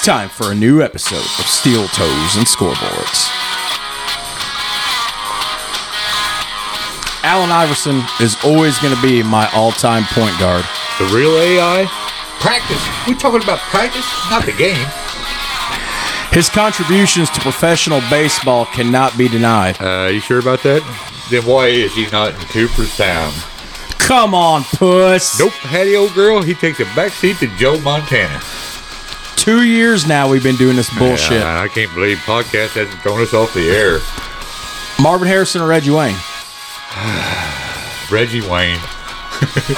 It's time for a new episode of Steel Toes and Scoreboards. Allen Iverson is always going to be my all time point guard. The real AI? Practice. We talking about practice, not the game. His contributions to professional baseball cannot be denied. Uh, you sure about that? Then why is he not in Cooperstown? Come on, puss. Nope, Hattie old girl, he takes a backseat to Joe Montana. Two years now we've been doing this bullshit. I can't believe podcast hasn't thrown us off the air. Marvin Harrison or Reggie Wayne? Reggie Wayne.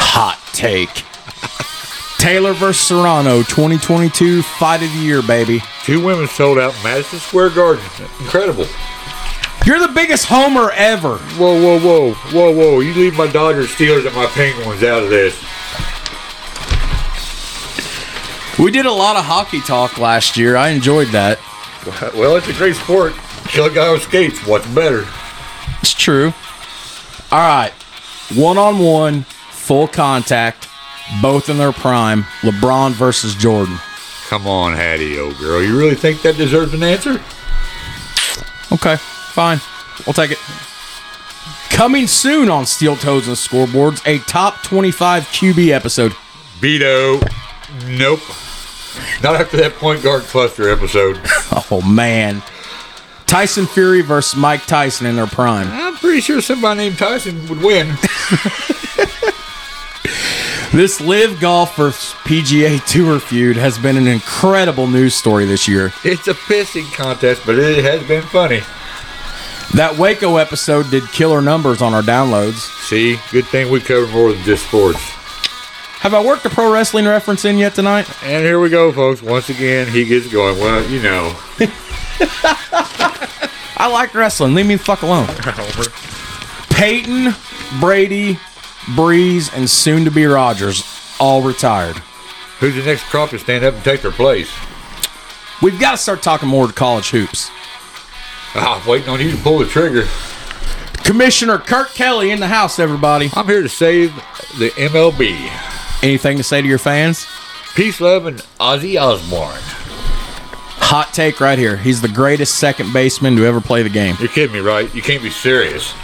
Hot take. Taylor versus Serrano, 2022 fight of the year, baby. Two women sold out Madison Square Garden. Incredible. You're the biggest homer ever. Whoa, whoa, whoa, whoa, whoa. You leave my Dodgers, Steelers, and my Penguins out of this. We did a lot of hockey talk last year. I enjoyed that. Well, it's a great sport. Kill a guy with skates. What's better? It's true. All right. One on one, full contact, both in their prime. LeBron versus Jordan. Come on, Hattie, old girl. You really think that deserves an answer? Okay, fine. We'll take it. Coming soon on Steel Toes and Scoreboards, a top 25 QB episode. Beto. Nope. Not after that point guard cluster episode. Oh, man. Tyson Fury versus Mike Tyson in their prime. I'm pretty sure somebody named Tyson would win. This Live Golf versus PGA Tour feud has been an incredible news story this year. It's a pissing contest, but it has been funny. That Waco episode did killer numbers on our downloads. See, good thing we cover more than just sports. Have I worked a pro wrestling reference in yet tonight? And here we go, folks. Once again, he gets going. Well, you know. I like wrestling. Leave me the fuck alone. Peyton, Brady, Brees, and soon to be Rodgers all retired. Who's the next crop to stand up and take their place? We've got to start talking more to college hoops. Ah, waiting on you to pull the trigger. Commissioner Kurt Kelly in the house, everybody. I'm here to save the MLB. Anything to say to your fans? Peace, love, and Ozzy Osbourne. Hot take right here. He's the greatest second baseman to ever play the game. You're kidding me, right? You can't be serious.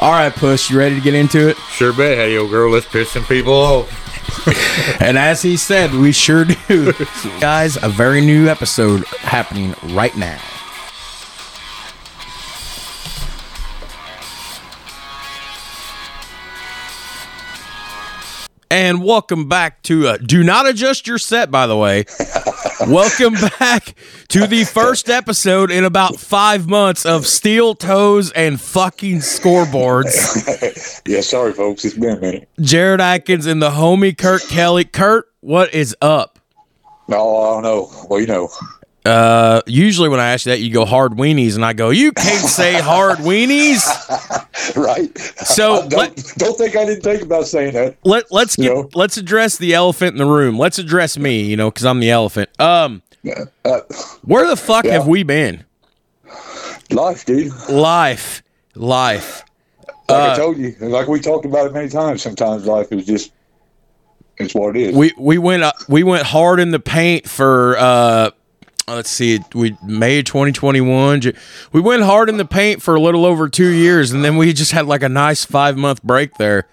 All right, Puss, you ready to get into it? Sure bet, hey, old girl. Let's piss some people off. And as he said, we sure do. Guys, a very new episode happening right now. And welcome back to uh, Do Not Adjust Your Set, by the way. welcome back to the first episode in about five months of Steel Toes and fucking scoreboards. Yeah, sorry, folks. It's been a minute. Jared Atkins and the homie Kurt Kelly. Kurt, what is up? No, I don't know. Well, you know. Uh, usually when I ask you that, you go hard weenies, and I go, you can't say hard weenies. right? So, don't, let- don't think I didn't think about saying that. Let let's get know? let's address the elephant in the room. Let's address me, you know, because I'm the elephant. Um, Uh, where the fuck Yeah. have we been? life, dude. Life, life. Like Uh, I told you, like we talked about it many times. Sometimes life is just it's what it is. We we went uh, we went hard in the paint for uh let's see we May 2021 we went hard in the paint for a little over 2 years and then we just had like a nice 5 month break there.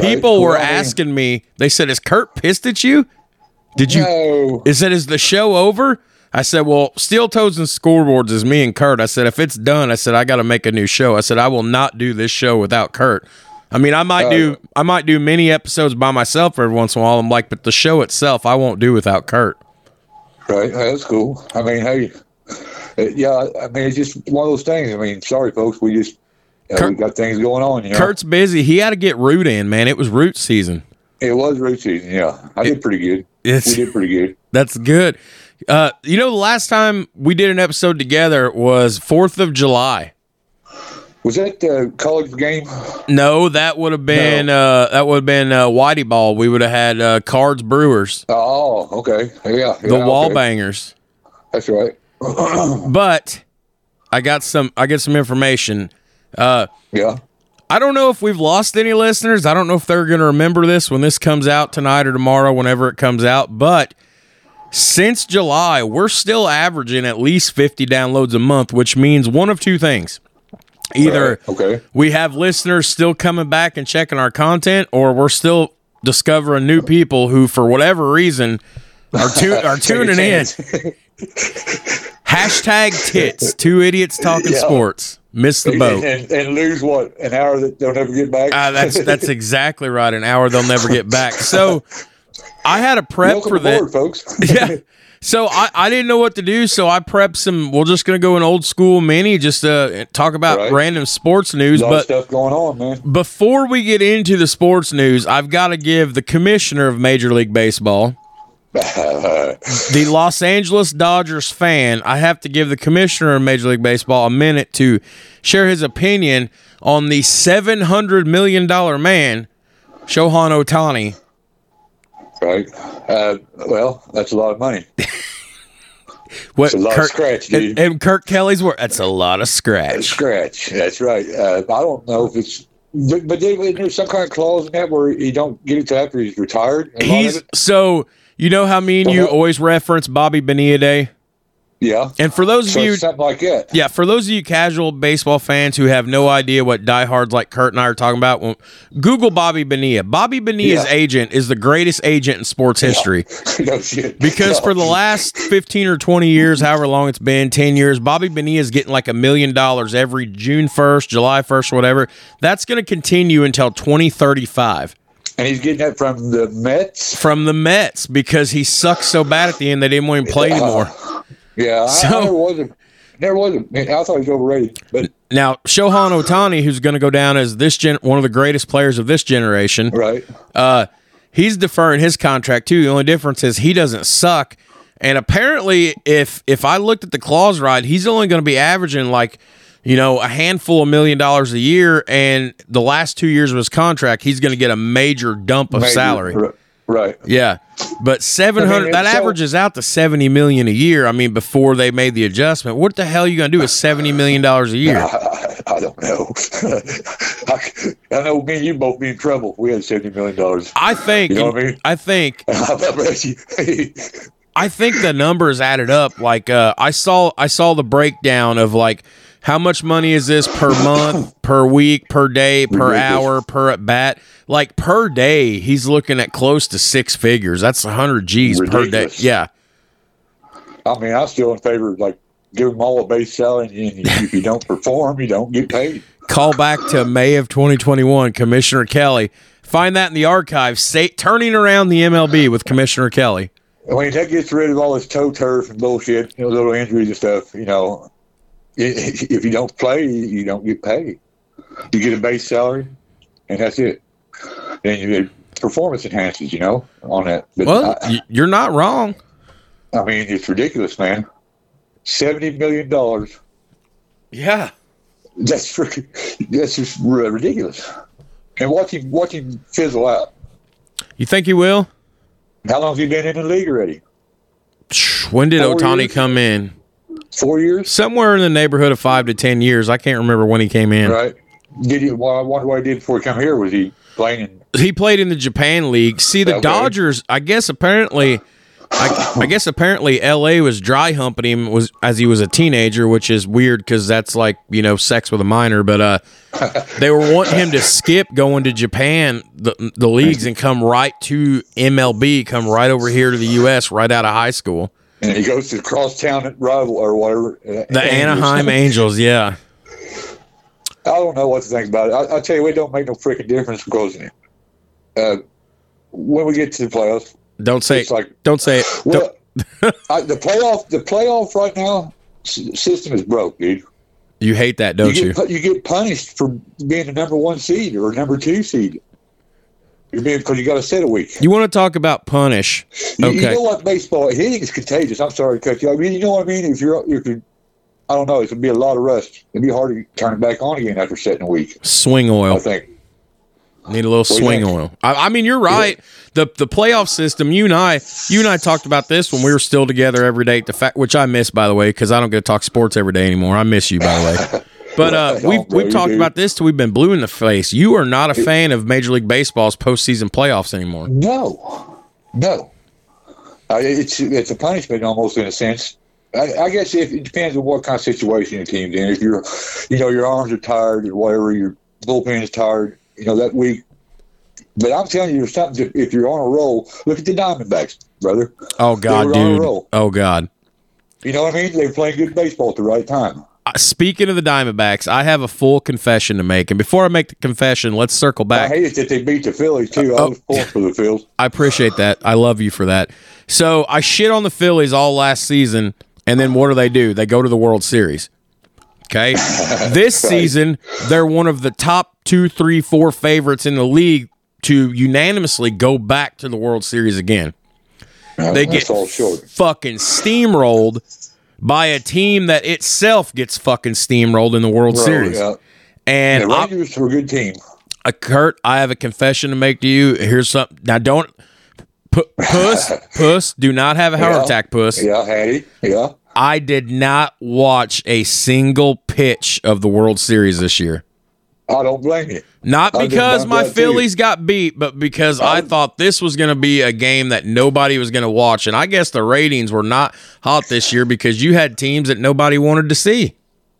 People were asking me they said is Kurt pissed at you? Did you no, is it is the show over? I said, "Well, Steel Toes and Scoreboards is me and Kurt." I said, "If it's done, I said I got to make a new show." I said, "I will not do this show without Kurt." I mean, I might do I might do many episodes by myself every once in a while. I'm like, but the show itself, I won't do without Kurt. Right? That's cool. I mean, hey, uh, yeah. I mean, it's just one of those things. I mean, sorry, folks. We just uh, Kurt- we got things going on. You know? Kurt's busy. He had to get root in, man. It was root season. it was root season. Yeah, I did pretty good. It's We did pretty good. that's good. Uh, you know, the last time we did an episode together was Fourth of July. Was that the college game? No, that would have been uh, that would have been uh, Whitey Ball. We would have had uh, Cards Brewers, Oh, okay. Yeah, the yeah, Wall okay. Bangers. That's right. But I got some I get some information. Uh, Yeah. I don't know if we've lost any listeners. I don't know if they're going to remember this when this comes out tonight or tomorrow, whenever it comes out. But Since July, we're still averaging at least 50 downloads a month, which means one of two things. Either Right, okay. we have listeners still coming back and checking our content, or we're still discovering new people who, for whatever reason, are, tu- are tuning in. Hashtag tits, two idiots talking Yeah. sports. Miss the boat. and, and lose what an hour that they'll never get back. Uh, that's that's exactly right. An hour they'll never get back. So I had a prep Welcome for that. folks. Yeah. So I, I didn't know what to do, so I prepped some. We're just gonna go an old school mini, just to talk about Right. random sports news. a lot of But stuff going on, man. before we get into the sports news, I've got to give the commissioner of Major League Baseball, the Los Angeles Dodgers fan, I have to give the commissioner of Major League Baseball a minute to share his opinion on the seven hundred million dollar man, Shohei Otani. Right. Uh, well, that's a lot of money. What It's a lot of scratch, dude. and, and Kurt Kelly's word. That's a lot of scratch. Scratch. That's right. Uh, I don't know if it's, but, but there's some kind of clause in that where you don't get it till after he's retired. A lot of He's so you know how me and you Uh-huh. always reference Bobby Bonilla Day. Yeah. And for those So of you, something like that. yeah, for those of you casual baseball fans who have no idea what diehards like Kurt and I are talking about, well, Google Bobby Bonilla. Bobby Bonilla's Yeah. agent is the greatest agent in sports history no shit. because for the last fifteen or twenty years, however long it's been, ten years, Bobby Bonilla is getting like a million dollars every June first, July first, whatever. That's going to continue until twenty thirty five. and he's getting that from the Mets. from the Mets because he sucked so bad at the end they didn't want him to play anymore. Yeah, I, So- I never wasn't. never was a, I thought he was overrated, but Now Shohei Otani, who's going to go down as this gen- one of the greatest players of this generation, right. uh, he's deferring his contract too. The only difference is he doesn't suck, and apparently, if if I looked at the clause right, he's only going to be averaging like. You know, a handful of million dollars a year, and the last two years of his contract, he's going to get a major dump of Maybe. salary. Right. Yeah, but seven hundred I mean, that so- averages out to seventy million a year. I mean, before they made the adjustment, what the hell are you gonna do with seventy million dollars a year? I, I don't know. I, I know me and you both be in trouble. We had seventy million dollars. I think, You know what I mean? I think, I I think the numbers added up. Like, uh, I saw, I saw the breakdown of like how much money is this per month, per week, per day, per hour, per at bat. Like per day, he's looking at close to six figures. That's hundred G's per day. Yeah. I mean, I'm still in favor of like give them all a base salary, and if you don't perform, you don't get paid. Call back to May of 2021, Commissioner Kelly. Find that in the archives. Say, turning around the MLB with Commissioner Kelly. Mean, that gets rid of all this toe turf and bullshit, you know, little injuries and stuff. You know, if you don't play, you don't get paid. You get a base salary, and that's it. And you get performance enhances, you know, on that. But Well, I, you're not wrong. I mean, it's ridiculous, man. Seventy million dollars. Yeah. That's freaking, that's just ridiculous. And watch him, watch him fizzle out. You think he will? How long has he been in the league already? When did Otani come in? Four years, Somewhere in the neighborhood of five to ten years. I can't remember when he came in. right? Did he? Well, I wonder what he did before he come here. Was he playing in He played in the Japan League. See, the Okay. Dodgers. I guess apparently, I, I guess apparently, L.A. was dry humping him was as he was a teenager, which is weird because that's like you know sex with a minor. But uh, they were wanting him to skip going to Japan, the the leagues, and come right to MLB, come right over here to the U.S. right out of high school. And he goes to the crosstown rival or whatever. The Anaheim Angels, yeah. I don't know what to think about it. I, I tell you, it don't make no freaking difference because uh, when we get to the playoffs, Don't say it's like don't say it. Well, I, the playoff, the playoff right now system is broke, dude. you hate that, don't you you? get pu- you get punished for being the number one seed or number two seed. You're being because you got to sit a week. You want to talk about punish? You, you Okay. know what baseball hitting is contagious. I'm sorry to cut you. I mean, you know what I mean. If you're if you, I don't know, it's gonna be a lot of rust. It'd be hard to turn it back on again after sitting a week. Swing oil. I think. Need a little you swing oil. I, I mean, you're right. The the playoff system. You and I, you and I talked about this when we were still together every day. The fact, which I miss, by the way, because I don't get to talk sports every day anymore. I miss you, by the way. But uh, we've we've talked do. about this till we've been blue in the face. You are not a fan of Major League Baseball's postseason playoffs anymore. No, no. Uh, it's it's a punishment almost in a sense. I, I guess if, it depends on what kind of situation your team's in. If you're, you know, your arms are tired or whatever, your bullpen is tired, you know, that week. But I'm telling you, something. If, you're on a roll, look at the Diamondbacks, brother. Oh God, were on a dude. Oh God. You know what I mean? They were playing good baseball at the right time. Uh, Speaking of the Diamondbacks, I have a full confession to make, and before I make the confession, let's circle back. I hated that they beat the Phillies too. I Oh. was for the Phils. I appreciate that. I love you for that. So I shit on the Phillies all last season, and then what do they do? They go to the World Series. Okay. This season, they're one of the top two, three, four favorites in the league to unanimously go back to the World Series again. They get fucking steamrolled by a team that itself gets fucking steamrolled in the World Series. yeah. And I- Rangers were a good team. uh, Kurt, I have a confession to make to you. Here's something. Now, don't pu- puss, puss. Do not have a heart Yeah. attack, puss. Yeah, Hattie. Yeah. I did not watch a single pitch of the World Series this year. I don't blame you. Not because my too. Phillies got beat, but because I thought this was going to be a game that nobody was going to watch. And I guess the ratings were not hot this year because you had teams that nobody wanted to see.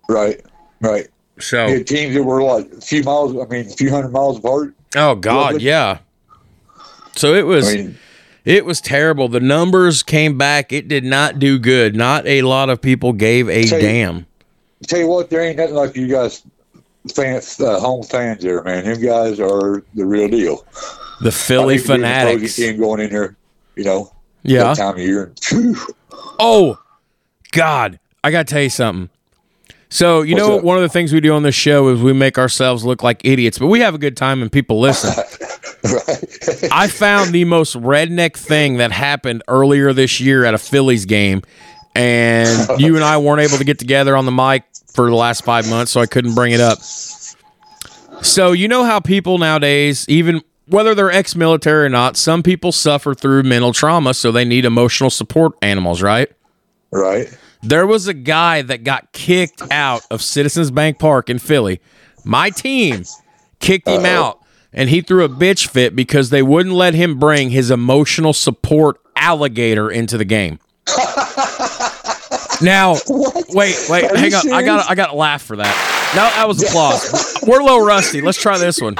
Right. Right. So, You had teams that were like a few miles. I mean, a few hundred miles apart. oh God, yeah. So it was. I mean, It was terrible. The numbers came back. It did not do good. Not a lot of people gave a Tell you- damn. tell you what, there ain't nothing like you guys, fans, uh, home fans there, man. Them guys are the real deal. The Philly I hate to be an opposing fanatics. team going in there, you know, Yeah. that time of year. Oh, God. I got to tell you something. So, you What's know, up? one of the things we do on this show is we make ourselves look like idiots, but we have a good time and people listen. right. I found the most redneck thing that happened earlier this year at a Phillies game, and you and I weren't able to get together on the mic for the last five months, so I couldn't bring it up. So you know how people nowadays, even whether they're ex-military or not, some people suffer through mental trauma, so they need emotional support animals, right? right. There was a guy that got kicked out of Citizens Bank Park in Philly. My team kicked him out, and he threw a bitch fit because they wouldn't let him bring his emotional support alligator into the game. now, wait, wait, Are hang on. I got, I got to laugh for that. No, that was applause. We're a little rusty. Let's try this one.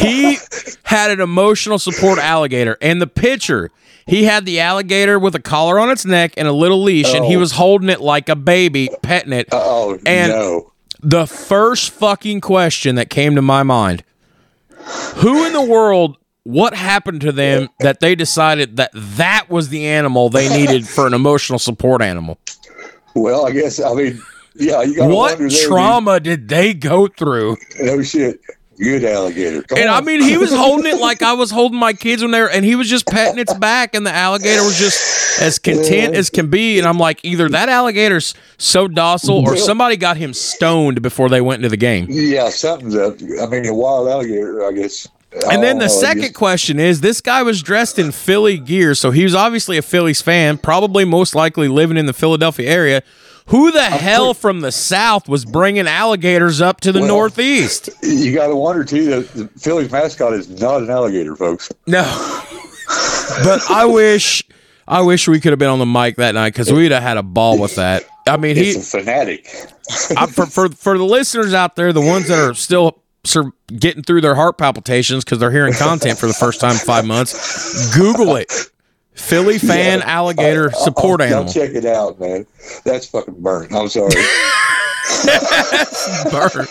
He had an emotional support alligator, and the pitcher, he had the alligator with a collar on its neck and a little leash, and he Oh. was holding it like a baby, petting it. Oh And- no. The first fucking question that came to my mind who in the world, what happened to them that they decided that that was the animal they needed for an emotional support animal? Well, I guess I mean, yeah, you got What wonder there, trauma did they go through? No shit. Good alligator. Come And I mean, he was holding it like I was holding my kids when they were, and he was just petting its back, and the alligator was just as content as can be. And I'm like, either that alligator's so docile, or somebody got him stoned before they went into the game. yeah, something's up. I mean, a wild alligator, I guess. And then the I don't know, I second question is this guy was dressed in Philly gear, so he was obviously a Phillies fan, probably most likely living in the Philadelphia area. Who the hell from the South was bringing alligators up to the Well- Northeast? you got to wonder too that the Phillies mascot is not an alligator, folks. No. but I wish I wish we could have been on the mic that night because we'd have had a ball with that. I mean, he It's a fanatic. I, for, for for the listeners out there, the ones that are still sur- getting through their heart palpitations because they're hearing content for the first time in five months, Google it. Philly fan alligator oh, support oh, I'll, I'll check it out, man. That's fucking burnt. I'm sorry. Burn.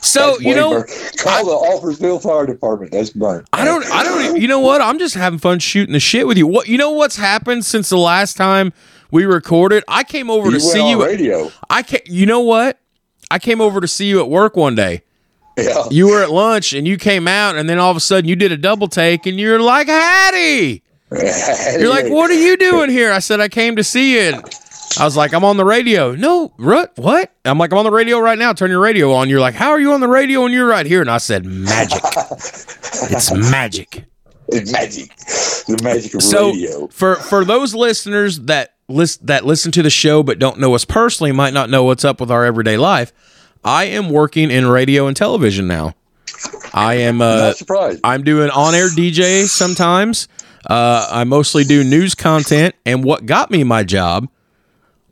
So That's you know, burnt. call the Offersville Fire Department. That's burnt. I don't, I don't. You know what? I'm just having fun shooting the shit with you. What you know? What's happened since the last time we recorded? I came over You to see you. radio. I can You know what? I came over to see you at work one day. Yeah. You were at lunch and you came out, and then all of a sudden you did a double take, and you're like, "Hattie." You're like, "What are you doing here?" I said, "I came to see you." And I was like, "I'm on the radio." No, Rut, what? I'm like, "I'm on the radio right now. Turn your radio on." You're like, "How are you on the radio and you're right here?" And I said, "Magic. it's magic." It's magic. The magic of So radio. for for those listeners that list that listen to the show but don't know us personally, might not know what's up with our everyday life. I am working in radio and television now. I am uh, Not surprised. I'm doing on air DJ sometimes. Uh, I mostly do news content, and what got me my job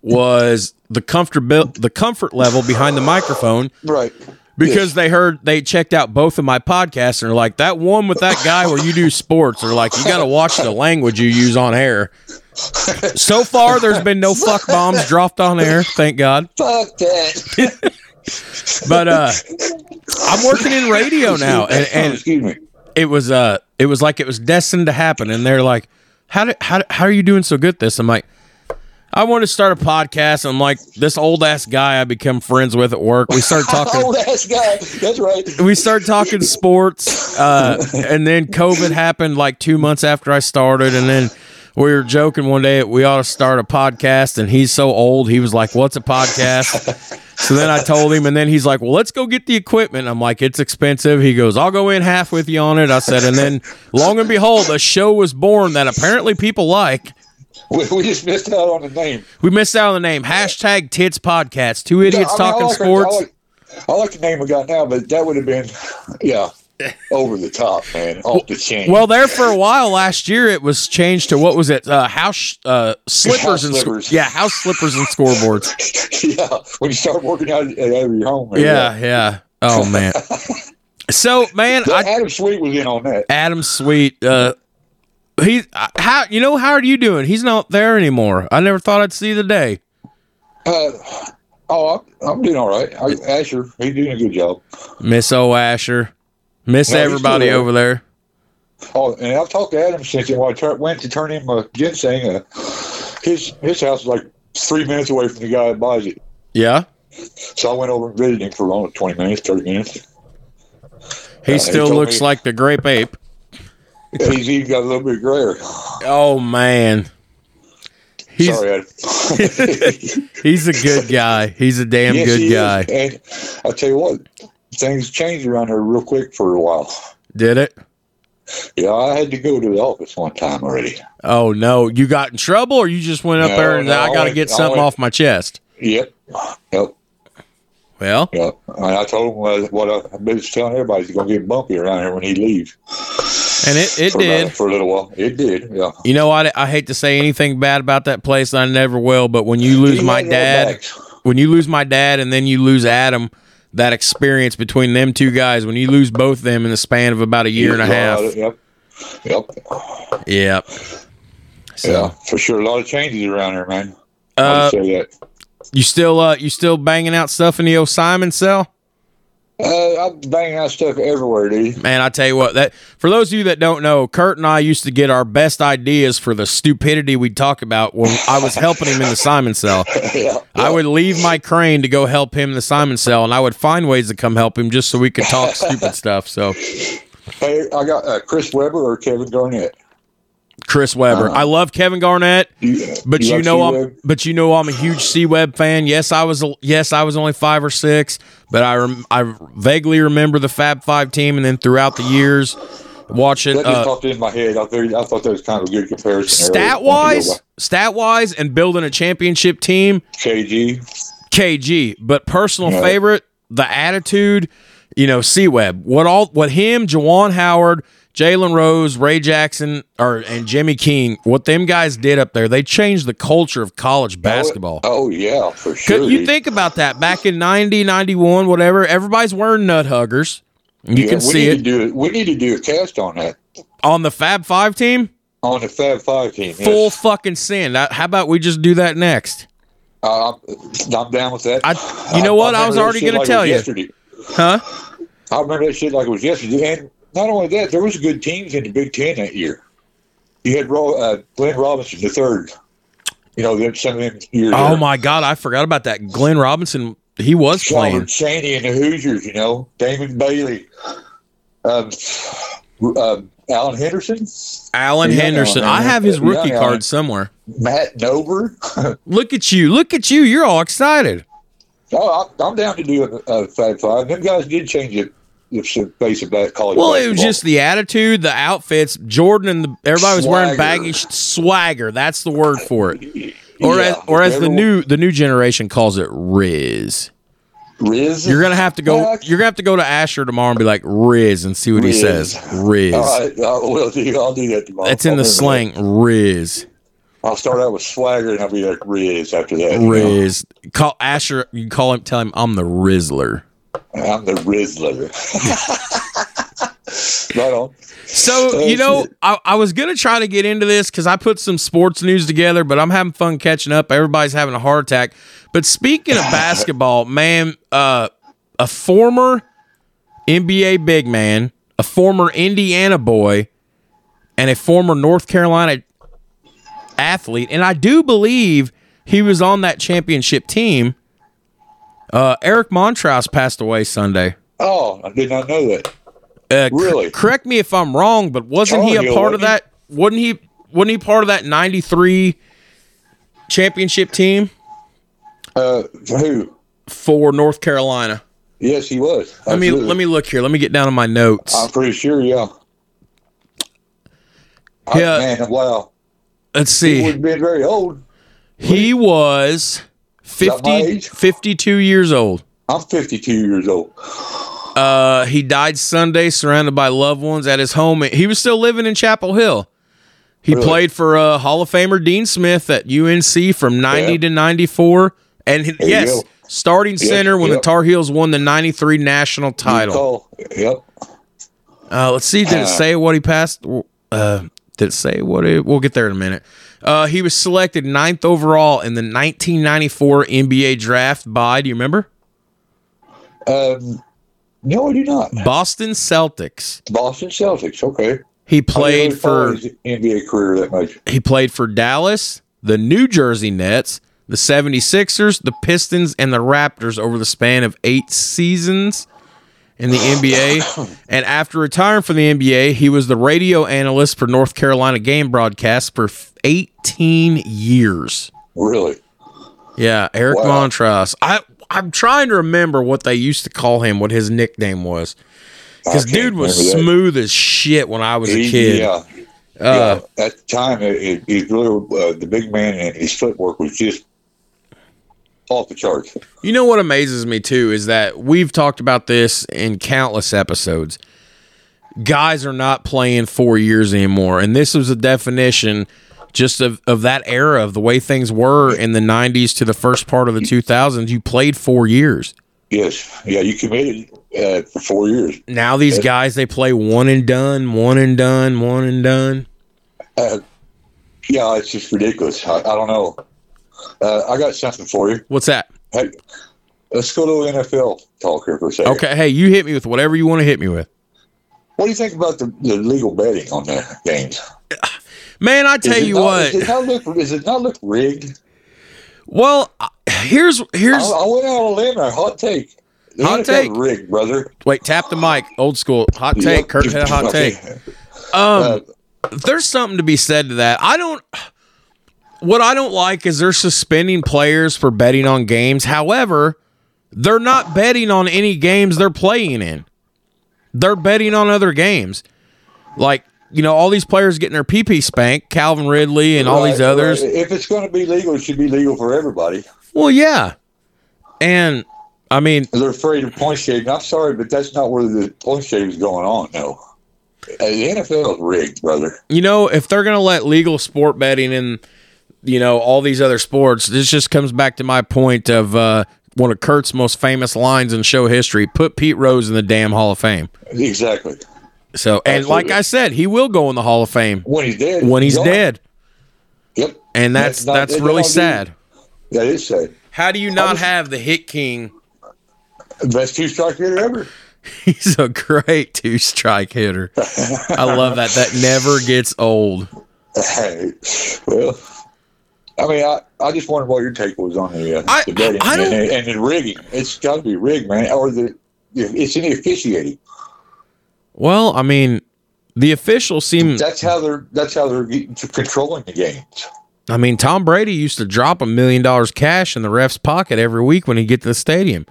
was the comfort the comfort level behind the microphone Right. because they heard they checked out both of my podcasts and are like that one with that guy where you do sports are like you got to watch the language you use on air. So far, there's been no fuck bombs dropped on air, thank God. Fuck that. But uh, I'm working in radio now, and, and it was uh, it was like it was destined to happen. And they're like, "How do, how how are you doing so good at this?" I'm like. I want to start a podcast. I'm like this old ass guy I become friends with at work. We start talking. Old ass guy. That's right. we start talking sports, uh, and then COVID happened like two months after I started, and then we were joking one day we ought to start a podcast, and he's so old, he was like, "What's a podcast?" So then I told him, and then he's like, "Well, let's go get the equipment." I'm like, "It's expensive." He goes, "I'll go in half with you on it." I said, and then long and behold, a show was born that apparently people like. We, we just missed out on the name. We missed out on the name. Hashtag Tits Podcast. Two idiots I mean, I talking like- sports. I like, I like the name we got now, but that would have been, yeah, over the top, man, off the chain. Well, there for a while last year, it was changed to what was it? Uh, house uh, slippers House and slippers. yeah, house slippers and scoreboards. yeah, when you start working out at out of your home. man, Yeah, yeah. Oh man. So man, I, Adam Sweet was in on that. Adam Sweet. Uh, he uh, how you know how are you doing? He's not there anymore. I never thought I'd see the day. Uh, oh, I'm, I'm doing all right. I, Asher, he's doing a good job. Miss O Asher, miss No, everybody over there. Oh, and I've talked to Adam since when I went to turn him a ginseng. Uh, his his house is like three minutes away from the guy that buys it. Yeah, So I went over and visited him for only 20 minutes, 30 minutes. he he still told looks me- like the grape ape. He's even got a little bit grayer. Oh man, he's Sorry, Adam. he's a good guy. He's a damn Yes, good he guy. And I'll tell you what, things changed around here real quick for a while. Did it? Yeah, I had to go to the office one time already. Oh no, you got in trouble, or you just went up No, there and no, I got to get something off my chest. Yep. Yep. Well, Yep. And I told him what I- I've been telling everybody, he's going to get bumpy around here when he leaves. and it it for, did. about- for a little while. It did, yeah. You know, I, I hate to say anything bad about that place. and I never will. But when you lose He my dad, when you lose my dad, and then you lose Adam, that experience between them two guys, when you lose both of them in the span of about a year and a half, Yep. Yep. yep. So, Yeah, for sure. A lot of changes around here, man. uh, I'll say that. you still uh, you still banging out stuff in the old Simon cell? Uh, I'm banging out stuff everywhere, dude. Man, I tell you what, that for those of you that don't know, Kurt and I used to get our best ideas for the stupidity we'd talk about when I was helping him in the Simon cell. yeah. I would leave my crane to go help him in the Simon cell, and I would find ways to come help him just so we could talk stupid stuff. So, Hey, I got uh, Chris Webber or Kevin Garnett. Chris Webber, I love Kevin Garnett, but you, like know I'm, but you know I'm a huge C Webb fan. Yes, I was, yes, I was only five or six, but I, rem, I vaguely remember the Fab Five team, and then throughout the years, watching that just uh, popped in my head. I thought, I thought that was kind of a good comparison. stat wise, stat wise, and building a championship team. KG. KG, but personal Yeah. favorite, the attitude, you know, C Webb. What all what him, Juwan Howard, Jalen Rose, Ray Jackson, or and Jimmy King, what them guys did up there, they changed the culture of college basketball. Oh, yeah, for sure. Could you think about that back in 90, 91, whatever, everybody's wearing nut huggers. You Yeah, can we see need it To do. We need to do a cast on that on the Fab Five team. on the Fab Five team. yes. Full fucking sin. That- How about we just do that next? Uh, I'm, down with that. I, you know what? I, was already going to like tell you, Yesterday. huh? I remember that shit like it was yesterday. And not only that, there was good teams in the Big Ten that year. You had Ro- uh, Glenn Robinson the third. You know, them- some of them years. Oh there. my God, I forgot about that. Glenn Robinson, he was playing. Calbert Cheaney and the Hoosiers. You know, Damon Bailey, um, um, Alan Henderson, Alan Yeah, Henderson. I have his rookie yeah. card somewhere. Matt Nover. Look at you. Look at you. You're all excited. oh, I'm down to do a, a Fab Five. Them guys did change it. The face of that college. Well, it was just the attitude, the outfits. Jordan and the, everybody was wearing baggy swagger. That's the word for it. Or Yeah, as, or as the new the new generation calls it, riz. Riz. You're gonna have to go. Uh, You're gonna have to go to Asher tomorrow and be like Riz and see what he says. Riz. All right, I will do. I'll do that tomorrow. That's in I'll the slang. Riz. I'll start out with swagger, and I'll be like Riz after that. you know? Riz. Call Asher. You call him. Tell him I'm the Rizzler. I'm the Rizzler. right on. So you know. I, I was gonna try to get into this because I put some sports news together, but I'm having fun catching up. Everybody's having a heart attack. But speaking of basketball, man, uh, a former NBA big man, a former Indiana boy, and a former North Carolina athlete, and I do believe he was on that championship team. Uh, Eric Montross passed away Sunday. Oh, I did not know that. Uh, Really? correct me if I'm wrong, but wasn't he a Charlie, part of that? Wasn't he? Wasn't he part of that '93 championship team Uh, who? for North Carolina? Yes, he was. Let me let me look here. Let me get down to my notes. I'm pretty sure. Yeah. Yeah. man, wow. Let's see. He would been very old. He was 50, age? 52 years old. I'm 52 years old. Uh, he died Sunday, surrounded by loved ones at his home. He was still living in Chapel Hill. He Really? played for uh, Hall of Famer Dean Smith at UNC from 90 Yeah. to 94. And he- yes, starting center when yep. the Tar Heels won the 93 national title. Yep. Uh, let's see. Did it Uh, say what he passed? Uh, did it say what it? We'll get there in a minute. Uh, he was selected ninth overall in the 1994 NBA draft by, do you remember? Um, no, I do not. Boston Celtics. Boston Celtics. Okay. He played for NBA career that much. he played for Dallas, the New Jersey Nets, the 76ers, the Pistons, and the Raptors over the span of eight seasons in the NBA. And after retiring from the NBA, he was the radio analyst for North Carolina game broadcasts for 18 years. Really? Yeah, Eric Wow. Montross. I I'm trying to remember what they used to call him, what his nickname was. Because dude was smooth as shit when I was a kid. Yeah. Uh, yeah. At the time, it, it, it really, uh, the big man and his footwork was just off the charts. You know what amazes me too is that we've talked about this in countless episodes. Guys are not playing four years anymore. And this was a definition just of, of that era of the way things were in the 90s to the first part of the 2000s. You played four years. Yes. Yeah, you committed uh, for four years. Now these guys, they play one and done, one and done, one and done. Uh, yeah, it's just ridiculous. I, I don't know. Uh, I got something for you. What's that? Hey, let's go to NFL talk here for a second. Okay. Hey, you hit me with whatever you want to hit me with. What do you think about the, the legal betting on the games? Man, I tell you not, what. Does it not look, does it not look rigged? Well, uh, here's here's I, I went out on a limb, a hot take. The Hot NFL's take. rigged, brother. wait, tap the mic. Old school. Hot take. Kurt had a hot Okay. take. Um there's something to be said to that. I don't what I don't like is they're suspending players for betting on games. However, they're not betting on any games they're playing in. They're betting on other games. Like, you know, all these players getting their PP spanked, Calvin Ridley and all these others. right. If it's going to be legal, it should be legal for everybody. Well, yeah. And I mean, They're afraid of point shaving. I'm sorry, but that's not where the point shaving is going on. No, Uh, the NFL is rigged, brother. you know, if they're going to let legal sport betting in, you know, all these other sports, this just comes back to my point of uh, one of Kurt's most famous lines in show history: "Put Pete Rose in the damn Hall of Fame." Exactly. So, and like I said, he will go in the Hall of Fame When he's dead. when he's gone. dead, Yep. and that's That's not- that's really sad. That is sad. How do you not was- have the hit king? Best two strike hitter ever. He's a great two strike hitter. I love that. That never gets old. Hey, well, I mean, I, I just wondered what your take was on the, uh, I- the betting I don't- and, and the rigging. It's got to be rigged, man, or the it's in the officiating. Well, I mean, the officials seem. That's how they're that's how they're controlling the games. I mean, Tom Brady used to drop a million dollars cash in the ref's pocket every week when he get to the stadium.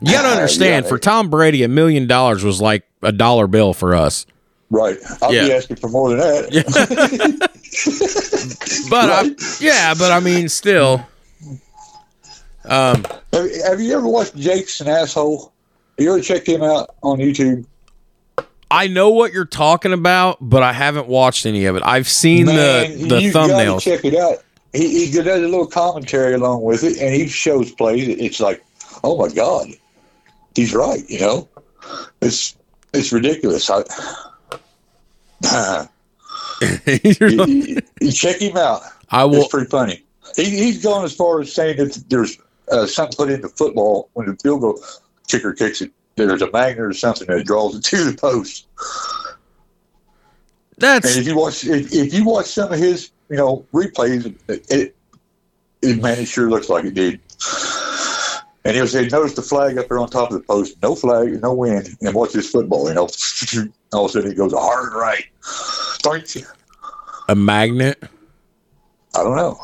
You got to Uh, understand, yeah. for Tom Brady, a million dollars was like a dollar bill for us. Right. I'll be asking for more than that. But I, yeah, but I mean, still, Um, Have, have you ever watched Jake's an asshole? Have You ever checked him out on YouTube? I know what you're talking about, but I haven't watched any of it. I've seen Man, the the you thumbnails. check it out. He, he does a little commentary along with it, and he shows plays. It's like, oh my god, he's right. You know, it's it's ridiculous. I, you, you- you check him out. I It's pretty funny. He, he's gone as far as saying that there's uh, something put into football when the field goal kicker kicks it. There's a magnet or something that draws it to the post. That's And if you watch, if, if you watch some of his, you know, replays, it, it, it man, it sure looks like it did. And he'll say, "Notice the flag up there on top of the post. No flag, no wind. And watch this football. You know, all of a sudden it goes a hard right. Thank you. a magnet I don't know,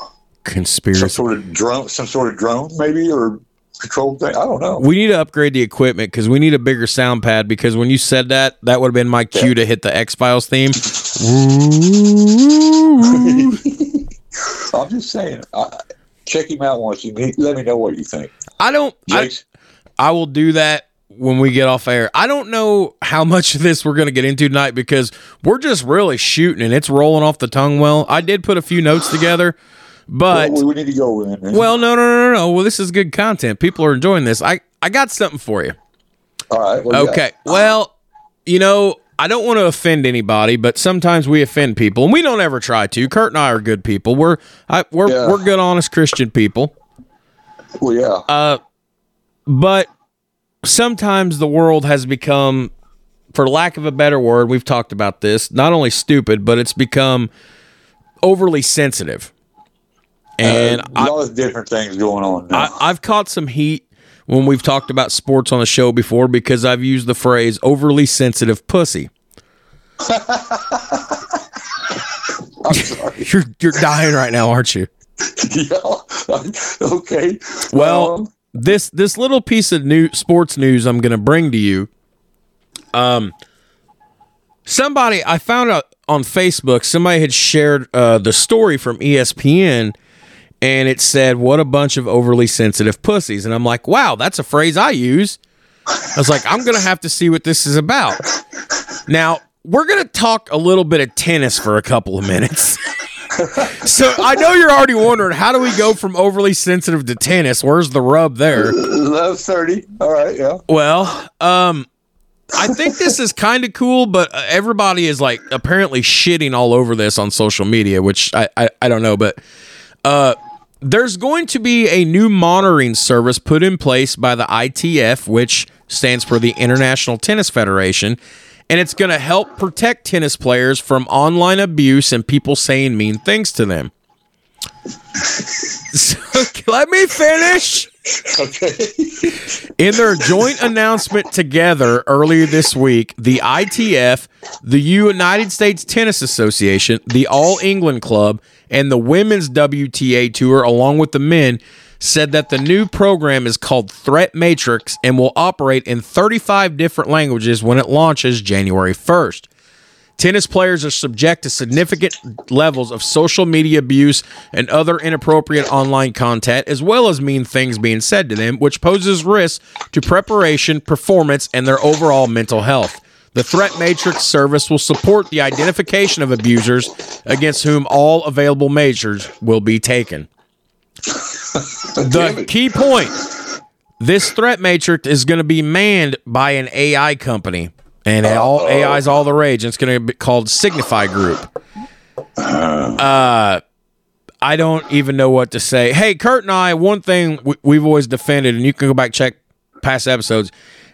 Conspiracy. some sort of drone, some sort of drone, maybe, or controlled thing. I don't know. We need to upgrade the equipment because we need a bigger sound pad. Because when you said that, that would have been my cue Yeah. to hit the X Files theme. I'm just saying. Uh, check him out once. You meet, let me know what you think. I don't. I, I will do that when we get off air. I don't know how much of this we're going to get into tonight because we're just really shooting and it's rolling off the tongue well. I did put a few notes together, but well, we need to go in. man. well, no, no, no, no, no. Well, this is good content. People are enjoying this. I I got something for you. all right. what do you? Okay. Well, you know, I don't want to offend anybody, but sometimes we offend people, and we don't ever try to. Kurt and I are good people. We're I, we're Yeah. we're good, honest Christian people. Well, yeah. Uh, but sometimes the world has become, for lack of a better word, we've talked about this, not only stupid, but it's become overly sensitive. And a I, lot of different things going on now. I, I've caught some heat when we've talked about sports on the show before because I've used the phrase overly sensitive pussy. I'm sorry. You're you're dying right now, aren't you? yeah. okay. Well, Um, this this little piece of new sports news I'm going to bring to you. Um, somebody I found out on Facebook. Somebody had shared uh, the story from ESPN, and it said, "What a bunch of overly sensitive pussies." And I'm like, "Wow, that's a phrase I use." I was like, "I'm going to have to see what this is about." Now we're going to talk a little bit of tennis for a couple of minutes. so I know you're already wondering how do we go from overly sensitive to tennis? Where's the rub there? love 30. All right. Yeah. Well, um, I think this is kind of cool, but uh, everybody is like apparently shitting all over this on social media, which I, I, I don't know, but uh, there's going to be a new monitoring service put in place by the ITF, which stands for the International Tennis Federation, and it's going to help protect tennis players from online abuse and people saying mean things to them. So, let me finish. Okay. In their joint announcement together earlier this week, the ITF, the United States Tennis Association, the All England Club, and the Women's WTA Tour, along with the men, said that the new program is called Threat Matrix and will operate in 35 different languages when it launches January 1st. Tennis players are subject to significant levels of social media abuse and other inappropriate online content, as well as mean things being said to them, which poses risks to preparation, performance, and their overall mental health. The Threat Matrix service will support the identification of abusers against whom all available measures will be taken. The key point this threat matrix is going to be manned by an AI company, and all AI is all the rage. And it's going to be called Signify Group. Uh, I don't even know what to say. Hey, Kurt and I, one thing we've always defended, and you can go back check past episodes.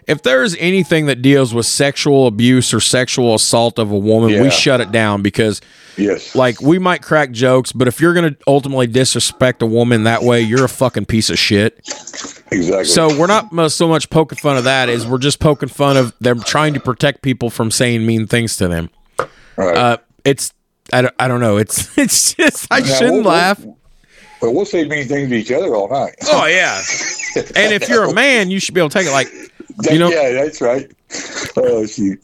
If there's anything that deals with sexual abuse or sexual assault of a woman, Yeah. we shut it down because Yes. like we might crack jokes, but if you're gonna ultimately disrespect a woman that way, you're a fucking piece of shit. exactly. So we're not so much poking fun of that as we're just poking fun of them trying to protect people from saying mean things to them. Right. Uh, it's I don't, I don't know. It's it's just I Now, shouldn't we'll- laugh. But we'll say mean things to each other all night. Oh yeah. And if you're a man, you should be able to take it like you know. yeah, that's right. Oh shoot.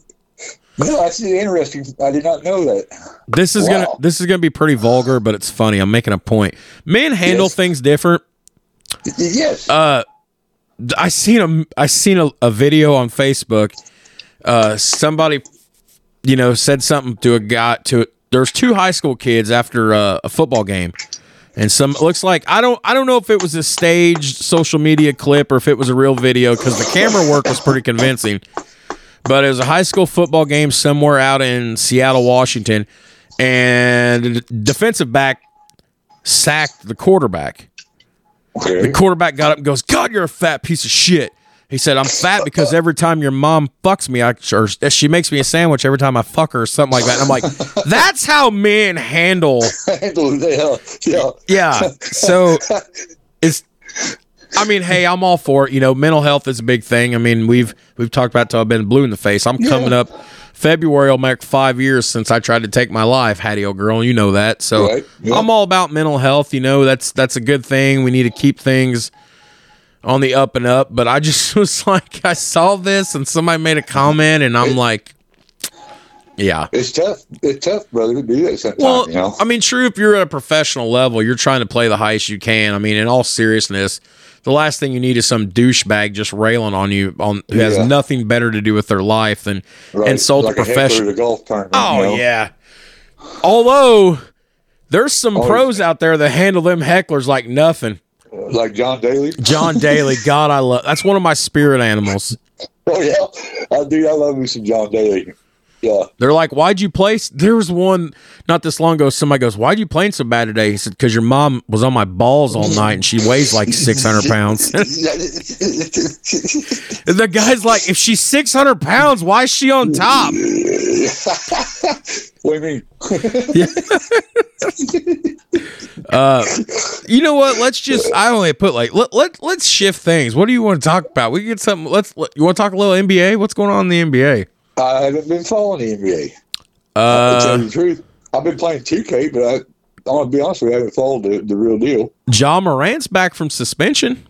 No, that's interesting. I did not know that. This is gonna this is gonna be pretty vulgar, but it's funny. I'm making a point. Men handle Yes. things different. Yes. Uh, I seen a I seen a, a video on Facebook. Uh, somebody, you know, said something to a guy to. There's two high school kids after uh, a football game, and some it looks like I don't I don't know if it was a staged social media clip or if it was a real video because the camera work was pretty convincing. But it was a high school football game somewhere out in Seattle, Washington, and the defensive back sacked the quarterback. okay. The quarterback got up and goes, God, you're a fat piece of shit. He said, I'm fat because every time your mom fucks me, I, or she makes me a sandwich every time I fuck her or something like that. And I'm like, that's how men handle. Handle it, yeah. Yeah. So it's, I mean, hey, I'm all for it. You know, mental health is a big thing. I mean, we've, we've talked about till I've been blue in the face. I'm coming up February I'll make five years since I tried to take my life, Hattie old girl. You know that. So Right. Yeah. I'm all about mental health. You know, that's that's a good thing. We need to keep things on the up and up. But I just was like, I saw this and somebody made a comment, and I'm like, yeah. It's tough. It's tough, brother, to do that sometimes, Well, you know. I mean, true. If you're at a professional level, you're trying to play the highest you can. I mean, in all seriousness, the last thing you need is some douchebag just railing on you on who has nothing better to do with their life than Right. insult like a professional. a golf tournament. Oh you know? yeah. Although there's some Oh, pros out there that handle them hecklers like nothing. Like John Daly. John Daly, God, I love. That's one of my spirit animals. Oh yeah, I do. I love me some John Daly. Yeah. They're like, "Why'd you play?" s-" There was one not this long ago. Somebody goes, "Why'd you playing so bad today?" He said, "Because your mom was on my balls all night and she weighs like 600 pounds." The guy's like, "If she's 600 pounds, why is she on top?" what do you mean? Uh, you know what? Let's just. I only put like let let let's shift things. What do you want to talk about? We can get something. Let's. Let, you want to talk a little NBA? What's going on in the NBA? I haven't been following the NBA. to tell Uh, you the truth, I've been playing 2K, but I, I'm gonna be honest with you, I haven't followed the, the real deal. Ja Morant's back from suspension.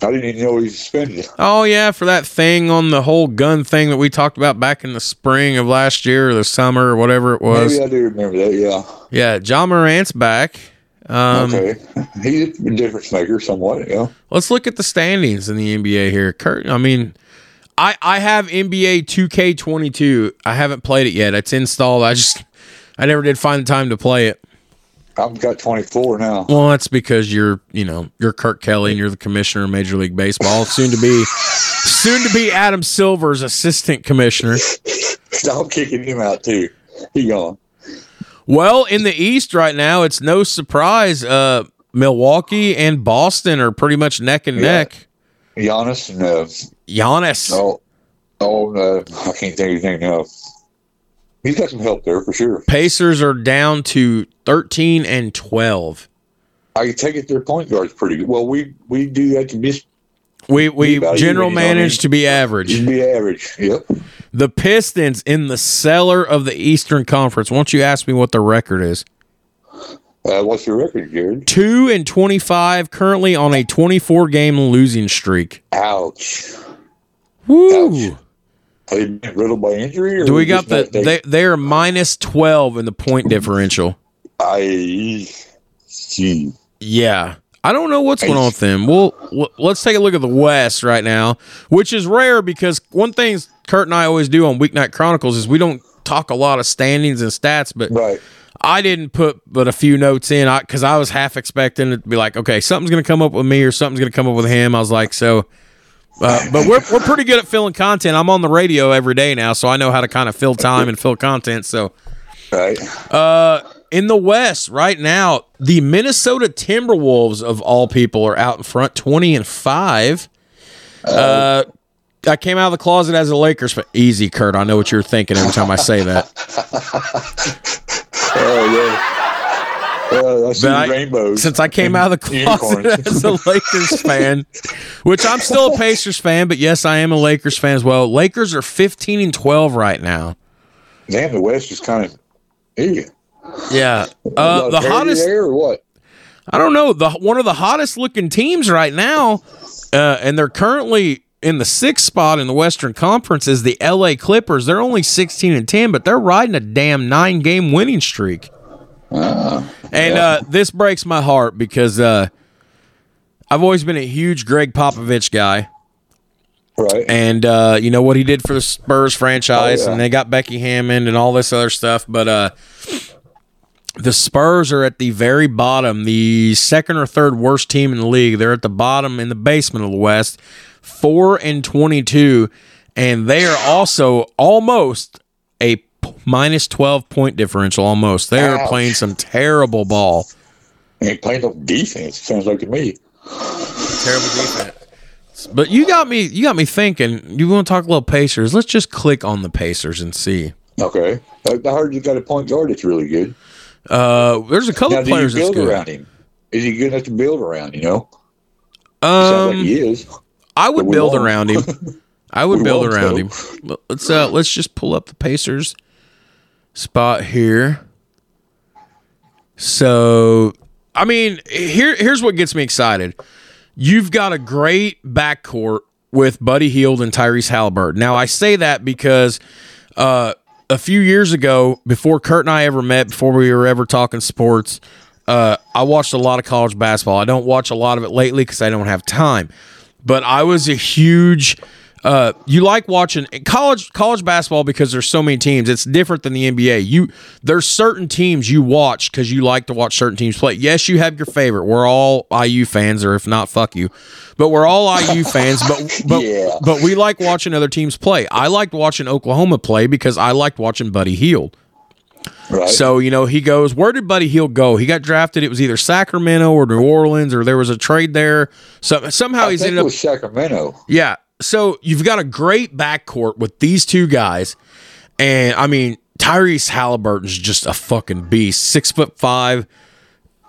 I didn't even know he was suspended. Oh yeah, for that thing on the whole gun thing that we talked about back in the spring of last year or the summer or whatever it was. Maybe I do remember that. Yeah. Yeah, Ja Morant's back. Um, okay. He's a difference maker, somewhat. Yeah. Let's look at the standings in the NBA here. Kurt, I mean, I I have NBA 2K22. I haven't played it yet. It's installed. I just I never did find the time to play it. I've got 24 now. Well, that's because you're, you know, you're Kurt Kelly and you're the commissioner of Major League Baseball. Soon to be soon to be Adam Silver's assistant commissioner. I'm kicking him out too. He gone. Well, in the East right now, it's no surprise. Uh, Milwaukee and Boston are pretty much neck and Yeah. neck. Giannis and uh, Giannis. oh, oh, uh, I can't think of name now. He's got some help there for sure. Pacers are down to 13 and 12. I take it their point guard's pretty good. Well, we we do that to be We we general even, you know what I managed to be average. be average. Yep. The Pistons in the cellar of the Eastern Conference. Won't you ask me what the record is? Uh, what's your record, Jared? 2 and 25 currently on a 24 game losing streak. Ouch. Woo. Ouch. Have they riddled by injury? Or Do we got the not- they- they they're minus 12 in the point differential. I. Gee. Yeah. I don't know what's going on with them. Well, let's take a look at the West right now, which is rare because one thing Kurt and I always do on Weeknight Chronicles is we don't talk a lot of standings and stats, but Right. I didn't put but a few notes in because I, was half expecting it to be like, okay, something's going to come up with me or something's going to come up with him. I was like, so, uh, but we're, we're pretty good at filling content. I'm on the radio every day now, so I know how to kind of fill time and fill content. So, Right. uh, in the West right now, the Minnesota Timberwolves of all people are out in front, twenty and five. Uh, I came out of the closet as a Lakers fan. Easy, Kurt. I know what you're thinking every time I say that. Oh yeah. Uh, I see I- rainbows. Since I came out of the closet Unicorns. as a Lakers fan, which I'm still a Pacers fan, but yes, I am a Lakers fan as well. Lakers are 15 and 12 right now. Damn, the West is kind of. Ew. Yeah, uh, the hottest. there or what? I don't know. The one of the hottest looking teams right now, uh, and they're currently in the sixth spot in the Western Conference is the LA Clippers. They're only 16 and 10, but they're riding a damn nine game winning streak. And uh, this breaks my heart because uh, I've always been a huge Gregg Popovich guy, Right. and uh, you know what he did for the Spurs franchise, Oh, yeah. and they got Becky Hammon and all this other stuff. But uh, the Spurs are at the very bottom, the second or third worst team in the league. They're at the bottom in the basement of the West, four and twenty-two, and they are also almost minus twelve point differential. Almost, they are Ouch. playing some terrible ball. Ain't playing no defense. Sounds like to me. Terrible defense. But you got me. You got me thinking. You want to talk a little Pacers? Let's just click on the Pacers and see. Okay. I I heard you got a point guard that's really good. Uh, there's a couple Now, do you players that's good. around him? Is he good enough to build around? You know, sounds like Um, he is. I would build won't. around him. I would build around though. him. Let's uh, let's just pull up the Pacers spot here. So, I mean, here here's what gets me excited. You've got a great backcourt with Buddy Hield and Tyrese Halliburton. Now, I say that because uh, a few years ago, before Kurt and I ever met, before we were ever talking sports, uh, I watched a lot of college basketball. I don't watch a lot of it lately because I don't have time. But I was a huge. Uh, you like watching college college basketball because there's so many teams. It's different than the NBA. You there's certain teams you watch because you like to watch certain teams play. Yes, you have your favorite. We're all IU fans, or if not, fuck you. But we're all IU fans. But but Yeah. but we like watching other teams play. I liked watching Oklahoma play because I liked watching Buddy Hield. Right. So, you know, he goes, where did Buddy Hield go? He got drafted. It was either Sacramento or New Orleans, or there was a trade there. So somehow I he's ended it up. Sacramento. Yeah. So you've got a great backcourt with these two guys. And I mean, Tyrese Halliburton's just a fucking beast. Six foot five,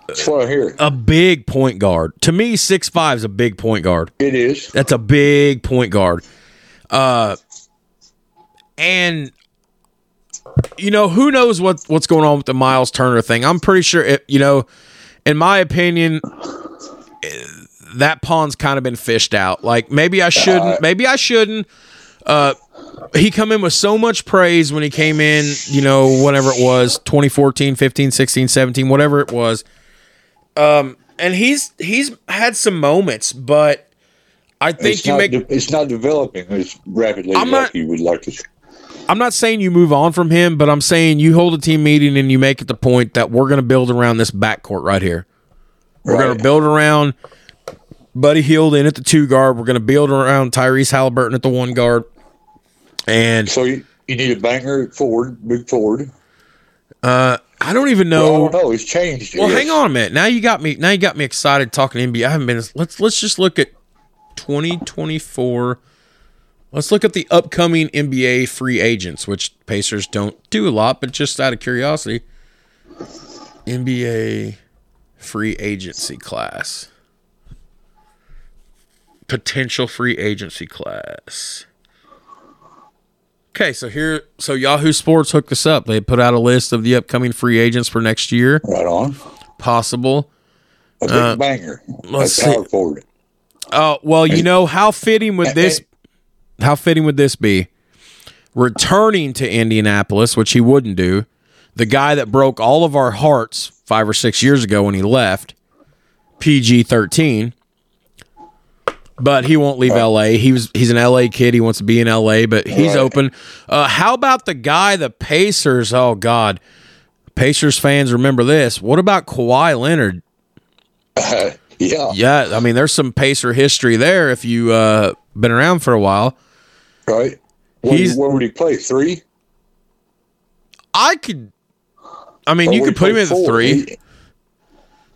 That's what I hear. a big point guard. To me, six five is a big point guard. It is. That's a big point guard. Uh, and you know who knows what what's going on with the Miles Turner thing. I'm pretty sure it. You know, in my opinion, that pawn's kind of been fished out. Like maybe I shouldn't. Maybe I shouldn't. Uh, he come in with so much praise when he came in, you know, whatever it was, 2014, 15, 16, 17, whatever it was. Um, and he's he's had some moments, but I think It's you not, make it's not developing as rapidly I'm not- you would like to. I'm not saying you move on from him, but I'm saying you hold a team meeting and you make it the point that we're going to build around this backcourt right here. We're going to build around Buddy Hield in at the two guard. We're going to build around Tyrese Halliburton at the one guard. And So you, you need a banger forward, big forward. uh, I don't even Well, I know. don't know. It's changed. Well, yes. hang on a minute. Now you got me. Now you got me excited talking NBA. I haven't been. Let's let's just look at 2024. Let's look at the upcoming NBA free agents, which Pacers don't do a lot, but just out of curiosity, NBA free agency class, potential free agency class. Okay, so here, so Yahoo Sports hooked us up. They put out a list of the upcoming free agents for next year Right on. possible. A big banger. Uh, let's see. forward. Oh well, you know how fitting would this? How fitting would this be? Returning to Indianapolis, which he wouldn't do. The guy that broke all of our hearts five or six years ago when he left, PG thirteen. But he won't leave LA. He was he's an LA kid. He wants to be in LA, but he's Right. open. Uh, how about the guy, the Pacers? Oh God, Pacers fans remember this. What about Kawhi Leonard? Yeah. Yeah, I mean, there's some Pacer history there if you uh been around for a while. Right. Where, He's- where would he play? Three? I could. I mean, Or you could put him in the three. He,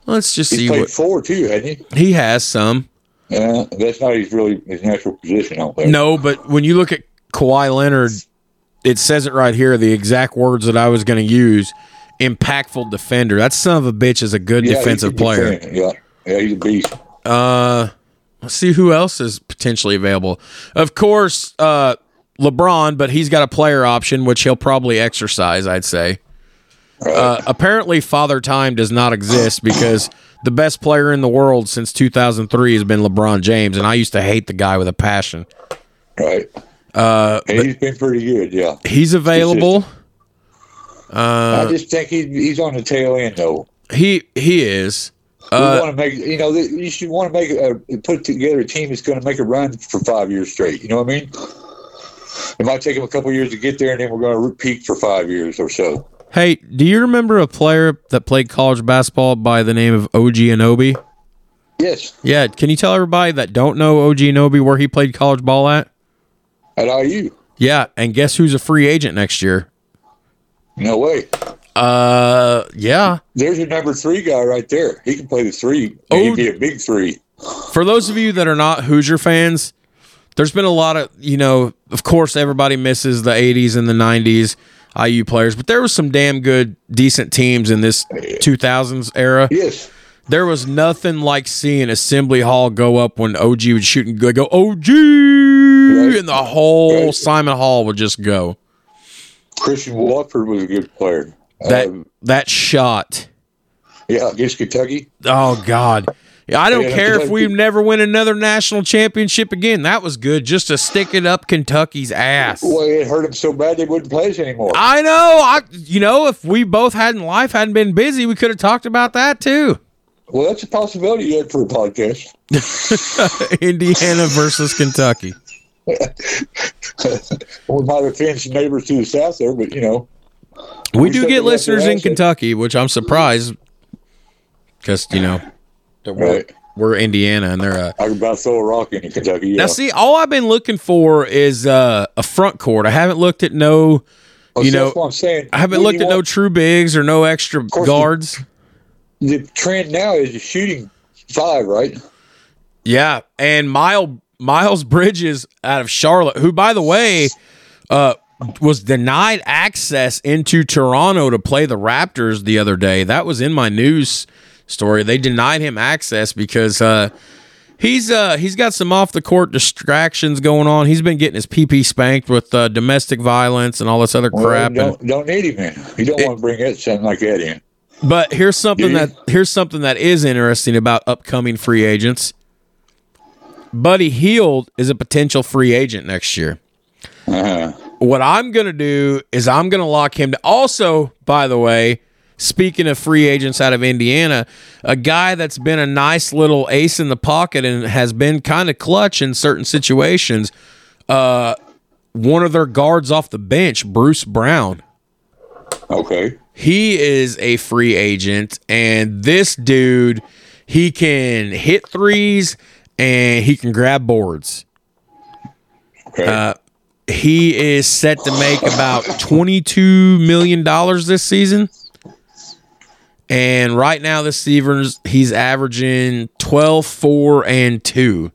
Let's just he see played what four too, hadn't he? he has. Some Yeah, that's not his really his natural position out there. no, but when you look at Kawhi Leonard, it says it right here. The exact words that I was going to use: impactful defender. That son of a bitch is a good Yeah, defensive can player. defend. Yeah, yeah, he's a beast. Uh, let's see who else is potentially available. Of course, uh, LeBron, but he's got a player option, which he'll probably exercise. I'd say. Uh, apparently, Father Time does not exist because the best player in the world since 2003 has been LeBron James, and I used to hate the guy with a passion. Right. Uh, And he's been pretty good. Yeah. he's available. Uh, I just think he, he's on the tail end though. He he is. Uh, we want to make you know you should want to make a put together a team that's going to make a run for five years straight. You know what I mean? It might take them a couple years to get there, and then we're going to repeat for five years or so. Hey, do you remember a player that played college basketball by the name of OG Anunoby? Yes, Yeah, can you tell everybody that don't know OG Anunoby where he played college ball at? at IU. Yeah, and guess who's a free agent next year? No way. Uh, yeah. There's your number three guy right there. He can play the three. Oh. He'd be a big three. For those of you that are not Hoosier fans, there's been a lot of, you know, of course, everybody misses the 80s and the 90s IU players, but there was some damn good, decent teams in this 2000s era. Yes. There was nothing like seeing Assembly Hall go up when OG would shoot and go, go OG, and the whole Right. Assembly Hall would just go. Christian Watford was a good player. That Um, that shot. yeah, against Kentucky. Oh God. I don't Yeah, care if we never win another national championship again. That was good just to stick it up Kentucky's ass. Well, it hurt him so bad they wouldn't play us anymore. I know. I you know, if we both hadn't life hadn't been busy, we could have talked about that too. well, that's a possibility yet for a podcast. Indiana versus Kentucky. we might offend some neighbors to the south there, but you know, We We do get listeners in Kentucky, which I'm surprised because you know that we're, Right. we're Indiana and they're uh I could about throw a rock in Kentucky. Yeah. now see all I've been looking for is uh, a front court. I haven't looked at no Well, you see, know, that's what I'm saying. I haven't When looked you at no true bigs or no extra course, the- guards. The trend now is shooting five, right? Yeah, and Mile Miles Bridges out of Charlotte, who by the way, uh, was denied access into Toronto to play the Raptors the other day. That was in my news story. They denied him access because uh, he's uh, he's got some off the court distractions going on. He's been getting his PP spanked with uh, domestic violence and all this other Well, crap. and- don't don't need him in. You don't want to bring it something like that in. But here's something that here's something that is interesting about upcoming free agents. Buddy Hield is a potential free agent next year. Uh-huh. What I'm going to do is I'm going to lock him to also, by the way, speaking of free agents out of Indiana, a guy that's been a nice little ace in the pocket and has been kind of clutch in certain situations. Uh, one of their guards off the bench, Bruce Brown. Okay. He is a free agent, and this dude, he can hit threes and he can grab boards. Okay. Uh, he is set to make about $22 million this season. And right now, this season, he's averaging 12, 4, and 2.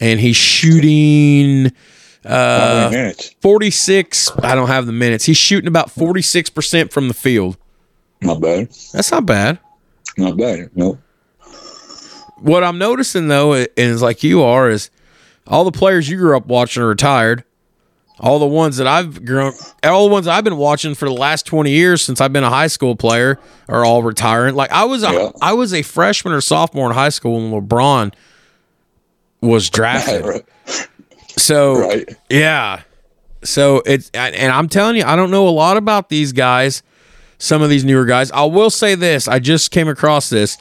And he's shooting uh, 46. I don't have the minutes. He's shooting about 46% from the field. Not bad. That's not bad. Not bad. No. What I'm noticing though, and is like you are, is all the players you grew up watching are retired. All the ones that I've grown, all the ones I've been watching for the last 20 years since I've been a high school player are all retiring. Like I was, a, Yeah. I was a freshman or sophomore in high school when LeBron was drafted. So Right. yeah. So it's and I'm telling you, I don't know a lot about these guys. Some of these newer guys. I will say this: I just came across this.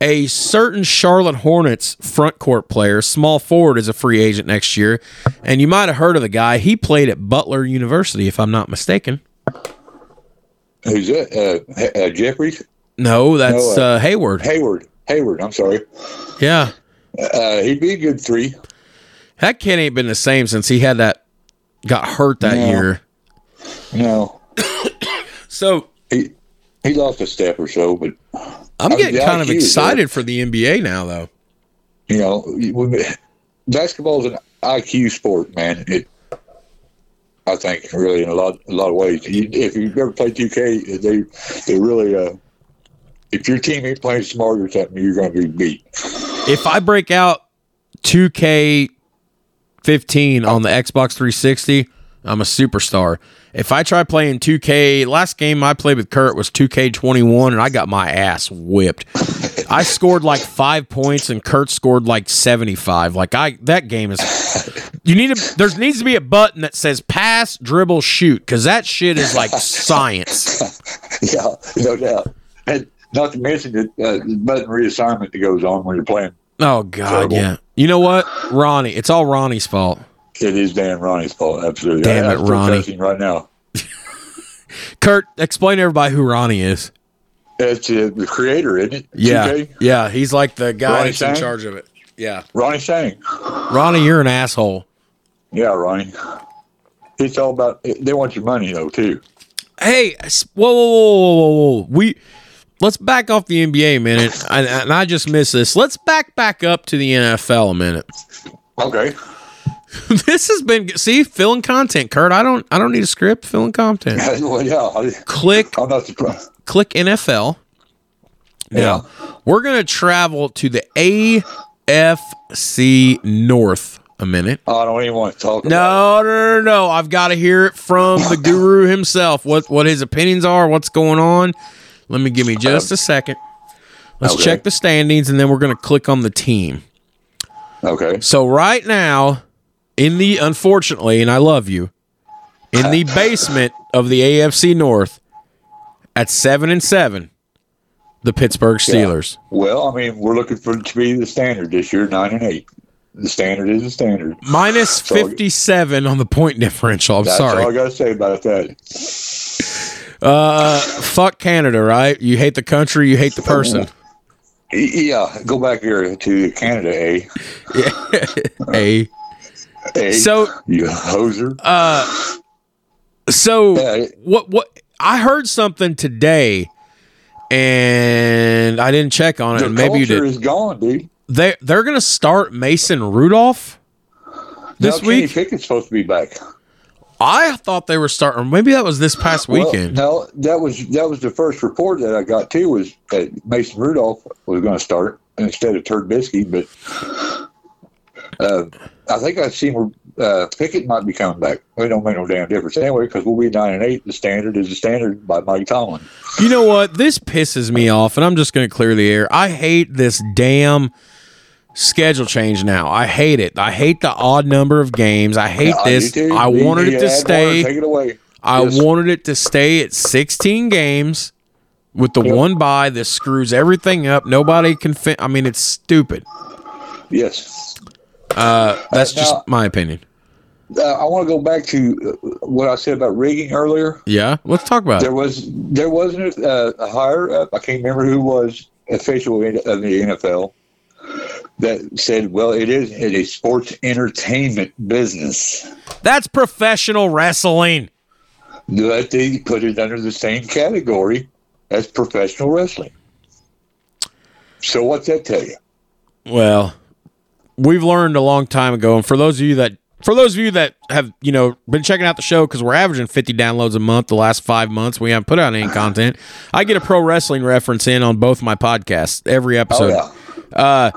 A certain Charlotte Hornets front court player, small forward, is a free agent next year, and you might have heard of the guy. He played at Butler University, if I'm not mistaken. Who's that? Uh, uh, Jeffries? No, that's No, uh, uh, Hayward. Hayward. Hayward. I'm sorry. Yeah, Uh, he'd be a good three. that kid ain't been the same since he had that got hurt that No. year. No. So He he lost a step or so, but I'm getting kind of excited for the NBA now, though. you know, basketball is an IQ sport, man. It, I think, really, in a lot, a lot of ways. If you've ever played 2K, they, they really, uh, if your team ain't playing smart or something, you're going to be beat. if I break out 2K 15 on the Xbox 360, I'm a superstar. If I try playing 2K, last game I played with Kurt was 2K21 and I got my ass whipped. I scored like 5 points and Kurt scored like 75. Like I that game is You need to there needs to be a button that says pass, dribble, shoot cuz that shit is like science. yeah, no doubt. And not to mention the uh, the button reassignment that goes on when you're playing. Oh God, Terrible. yeah. You know what, Ronnie? It's all Ronnie's fault. It is Dan Ronnie's fault. Absolutely. Damn I, it, Ronnie. right now. Kurt, explain to everybody who Ronnie is. It's uh, the creator, isn't it? Yeah, 2K? yeah. He's like the guy Ronnie that's in charge of it. Yeah, Ronnie Singh. Ronnie, you're an asshole. Yeah, Ronnie. It's all about. They want your money though too. Hey, whoa, whoa, whoa, whoa, whoa, whoa. We let's back off the NBA a minute, and, and I just missed this. Let's back back up to the NFL a minute. Okay. this has been see filling content, Kurt. I don't I don't need a script. Filling content. well, yeah. Click I'm not surprised. click NFL. Now we're gonna travel to the AFC North a minute. I don't even want to talk. about No, no, no, no. I've got to hear it from the guru himself. What what his opinions are, what's going on. Let me give me just a second. Let's Okay. check the standings and then we're gonna click on the team. Okay. So right now, in the unfortunately, and I love you, in the basement of the AFC North, at seven and seven, the Pittsburgh Steelers. Well, I mean, we're looking for it to be the standard this year, nine and eight. The standard is the standard. Minus So- 57 on the point differential. I'm sorry. That's all I got to say about that. Uh, fuck Canada, right? You hate the country, you hate the person. Yeah, go back here to Canada, eh? A. eh? So, you hoser. uh, so Yeah, what? What? I heard something today, and I didn't check on it. the Maybe you did. is gone, dude. They they're gonna start Mason Rudolph this week. Pickett's supposed to be back. I thought they were starting. Maybe that was this past Well, weekend. no, that was that was the first report that I got too. Was that Mason Rudolph was going to start instead of Trubisky, but uh, I think I've seen where uh, Pickett might be coming back. It don't make no damn difference anyway because we'll be nine and eight. The standard is the standard by Mike Tomlin. You know what? This pisses me off, and I'm just going to clear the air. I hate this damn schedule change now. I hate it. I hate the odd number of games. I hate Yeah, this. I wanted it to or stay. Take it away. I Yes. wanted it to stay at 16 games with the Yep. one bye. This screws everything up. Nobody can fit. I mean, it's stupid. Yes. Uh, that's now- just my opinion. Uh, I want to go back to uh, what I said about rigging earlier. Yeah, let's talk about There it. was there wasn't a, a higher up. I can't remember who was official in- of the NFL that said, "Well, it is it is a sports entertainment business." That's professional wrestling. That they put it under the same category as professional wrestling. So what's that tell you? Well, we've learned a long time ago, and for those of you that for those of you that have you know been checking out the show because we're averaging 50 downloads a month the last five months we haven't put out any content i get a pro wrestling reference in on both my podcasts every Oh episode. yeah, uh,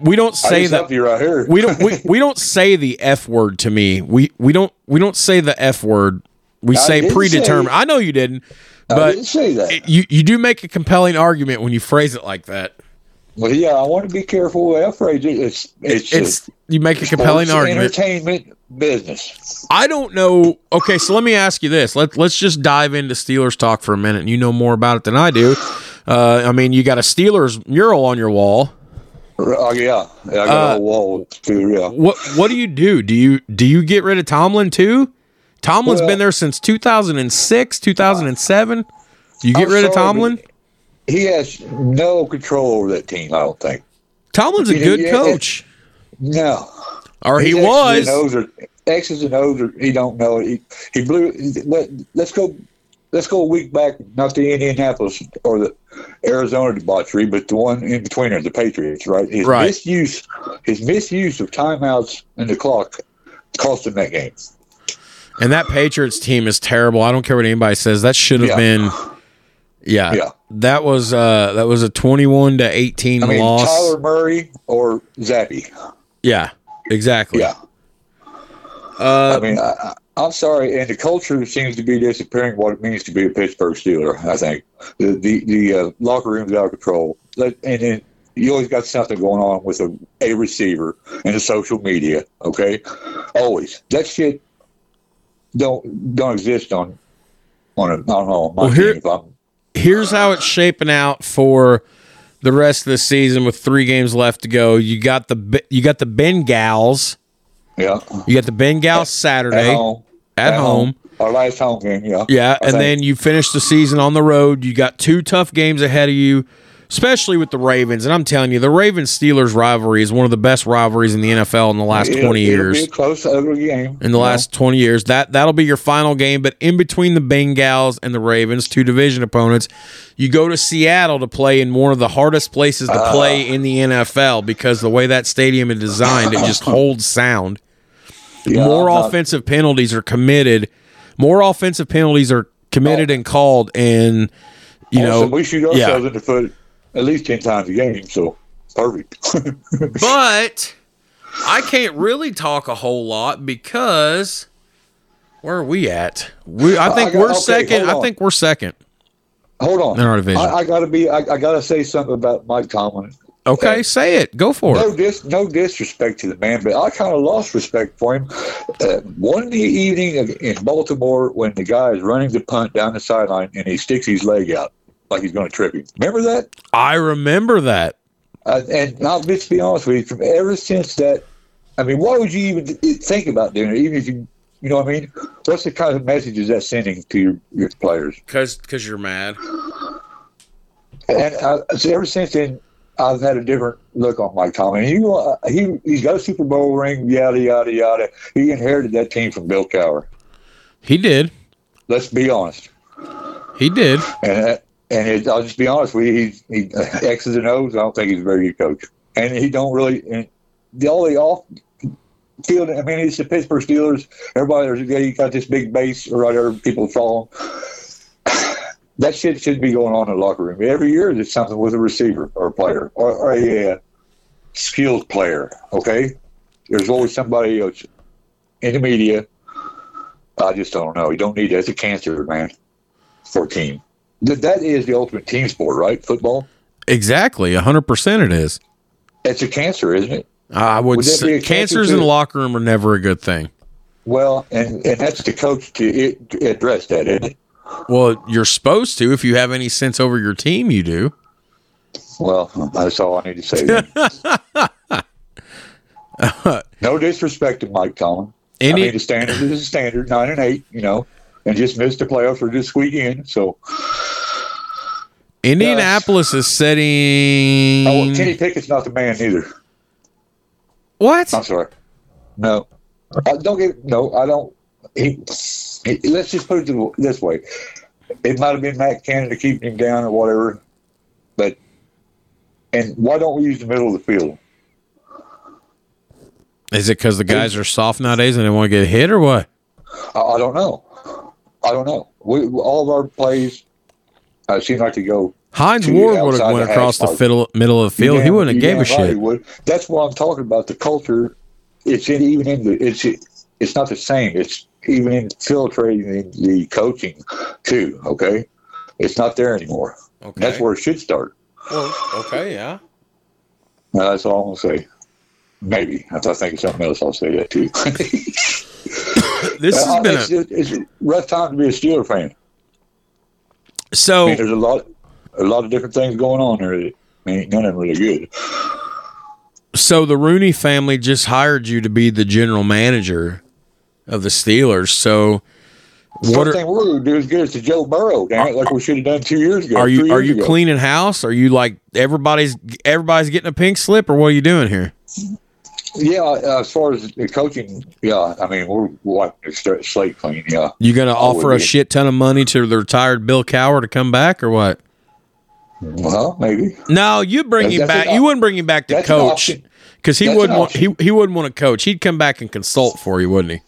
we don't say that right we don't we, we don't say the f word to me. We we don't we don't say the f word. We I say predetermined. say- i know you didn't but didn't you you do make a compelling argument when you phrase it like that well, yeah, I want to be careful with that phrase. It's it's, it's a you make a compelling argument entertainment business. I don't know. Okay, so let me ask you this. Let Let's just dive into Steelers talk for a minute. And you know more about it than I do. Uh, I mean, you got a Steelers mural on your wall. Oh yeah, yeah I got Uh, a wall too. Yeah. What What do you do? Do you Do you get rid of Tomlin too? Tomlin's Well- been there since 2006, 2007. You get I'm rid of sorry, Tomlin? He has no control over that team. I don't think. Tomlin's a good yeah, coach, No. or he His was. X's and O's are, X's and O's are, he don't know. He, he blew. Let, let's go. Let's go a week back. Not the Indianapolis or the Arizona debauchery, but the one in between there, the Patriots. Right. His Right. misuse. His misuse of timeouts and the clock cost him that game. And that Patriots team is terrible. I don't care what anybody says. That should have Yeah. been. Yeah, Yeah. that was uh that was a twenty-one to eighteen I mean, loss. Kyler Murray or Zappe. Yeah, exactly. Yeah. Uh, I mean, I, I'm sorry, and the culture seems to be disappearing. What it means to be a Pittsburgh Steeler, I think the the, the uh, locker room's out of control. And then you always got something going on with a, a receiver and the social media. Okay, always that shit don't don't exist on on a I don't know on my Well, here- team. Here's how it's shaping out for the rest of the season with three games left to go. You got the you got the Bengals. Yeah. You got the Bengals Saturday At home. at home. Our last home game, yeah. Yeah, I and think. then you finish the season on the road. You got two tough games ahead of you, especially with the Ravens. And I'm telling you, the Ravens Steelers rivalry is one of the best rivalries in the NFL in the last It'll- 20 it'll years. Be a close, ugly game. in the know. last 20 years. That that'll be your final game, but in between the Bengals and the Ravens, two division opponents, you go to Seattle to play in one of the hardest places to play uh. in the NFL because the way that stadium is designed, it just holds sound. Yeah, More not- offensive penalties are committed. More offensive penalties are committed oh. and called and you oh, know Also, we shoot yeah. ourselves in the foot at least ten times a game, so perfect. But I can't really talk a whole lot because where are we at? We I think I got- we're okay, second. I think we're second. Hold on, In our division. I, I gotta be. I, I gotta say something about Mike Tomlin. Okay, say it. Go for it. No dis, no disrespect to the man, but I kind of lost respect for him. Uh, one evening in Baltimore, when the guy is running the punt down the sideline and he sticks his leg out like he's going to trip him. Remember that? I remember that. Uh, and I'll just be honest with you. From ever since that, I mean, why would you even think about doing it? Even if you, you know what I mean? What's the kind of message is that sending to your, your players? Cause, cause you're mad. And uh, so ever since then, I've had a different look on Mike Tomlin. He uh, he he's got a Super Bowl ring, yada yada yada. He inherited that team from Bill Cowher. He did. Let's be honest. He did. And uh, and it, I'll just be honest with you. He he X's and O's. I don't think he's a very good coach. And he don't really. The only off field. I mean, it's the Pittsburgh Steelers. Everybody, there's you got this big base right there. People follow. That shit should be going on in the locker room every year. There's something with a receiver or a player or, or a uh, skilled player. Okay, there's always somebody else in the media. I just don't know. You don't need that. It's a cancer, man, for a team. That that is the ultimate team sport, right? Football. Exactly. hundred percent it is. It's a cancer, isn't it? I would, Would say be a cancer cancers in the locker room are never a good thing. Well, and and that's the coach to, it, to address that, isn't it? Well, you're supposed to. If you have any sense over your team, you do. Well, that's all I need to say. No disrespect to Mike Tomlin. I Any mean, the standard is a standard, nine and eight, you know, and just missed the playoffs for this in. So, Indianapolis is setting. oh, well, Kenny Pickett's not the man either. what? I'm sorry. No, I don't get. No, I don't. He, he, let's just put it this way: it might have been Matt Canada keeping him down or whatever, but and why don't we use the middle of the field? Is it because the guys are soft nowadays and they want to get hit or what? I, I don't know. I don't know. We all of our plays uh, seem like to go. Hines Ward would have went across the fiddle, middle of the field. He wouldn't have gave a damn shit. would. That's what I'm talking about. The culture. It's in, even in the. It's it's not the same. It's even infiltrating the, the coaching too. Okay, it's not there anymore. Okay. That's where it should start. Well, okay, yeah. Now, that's all I'm gonna say. Maybe if I think of something else, I'll say that too. This Uh, has been it's, a it's a rough time to be a Steeler fan. So I mean, there's a lot, a lot of different things going on there. I mean, none of them really good. So the Rooney family just hired you to be the general manager of the Steelers. So what are, thing we're gonna do is get us to Joe Burrow, damn it, like we should have done two years ago. are you are you ago. cleaning house? Are you like everybody's everybody's getting a pink slip or what are you doing here? Yeah, uh, as far as the coaching, yeah, I mean we're wiping the slate clean. Yeah, You going to offer a shit ton of money to the retired Bill Cowher to come back or what? well, maybe. No, you bring him That's back. an You wouldn't bring him back to coach because he That's wouldn't want he, he wouldn't want to coach. He'd come back and consult for you, wouldn't he?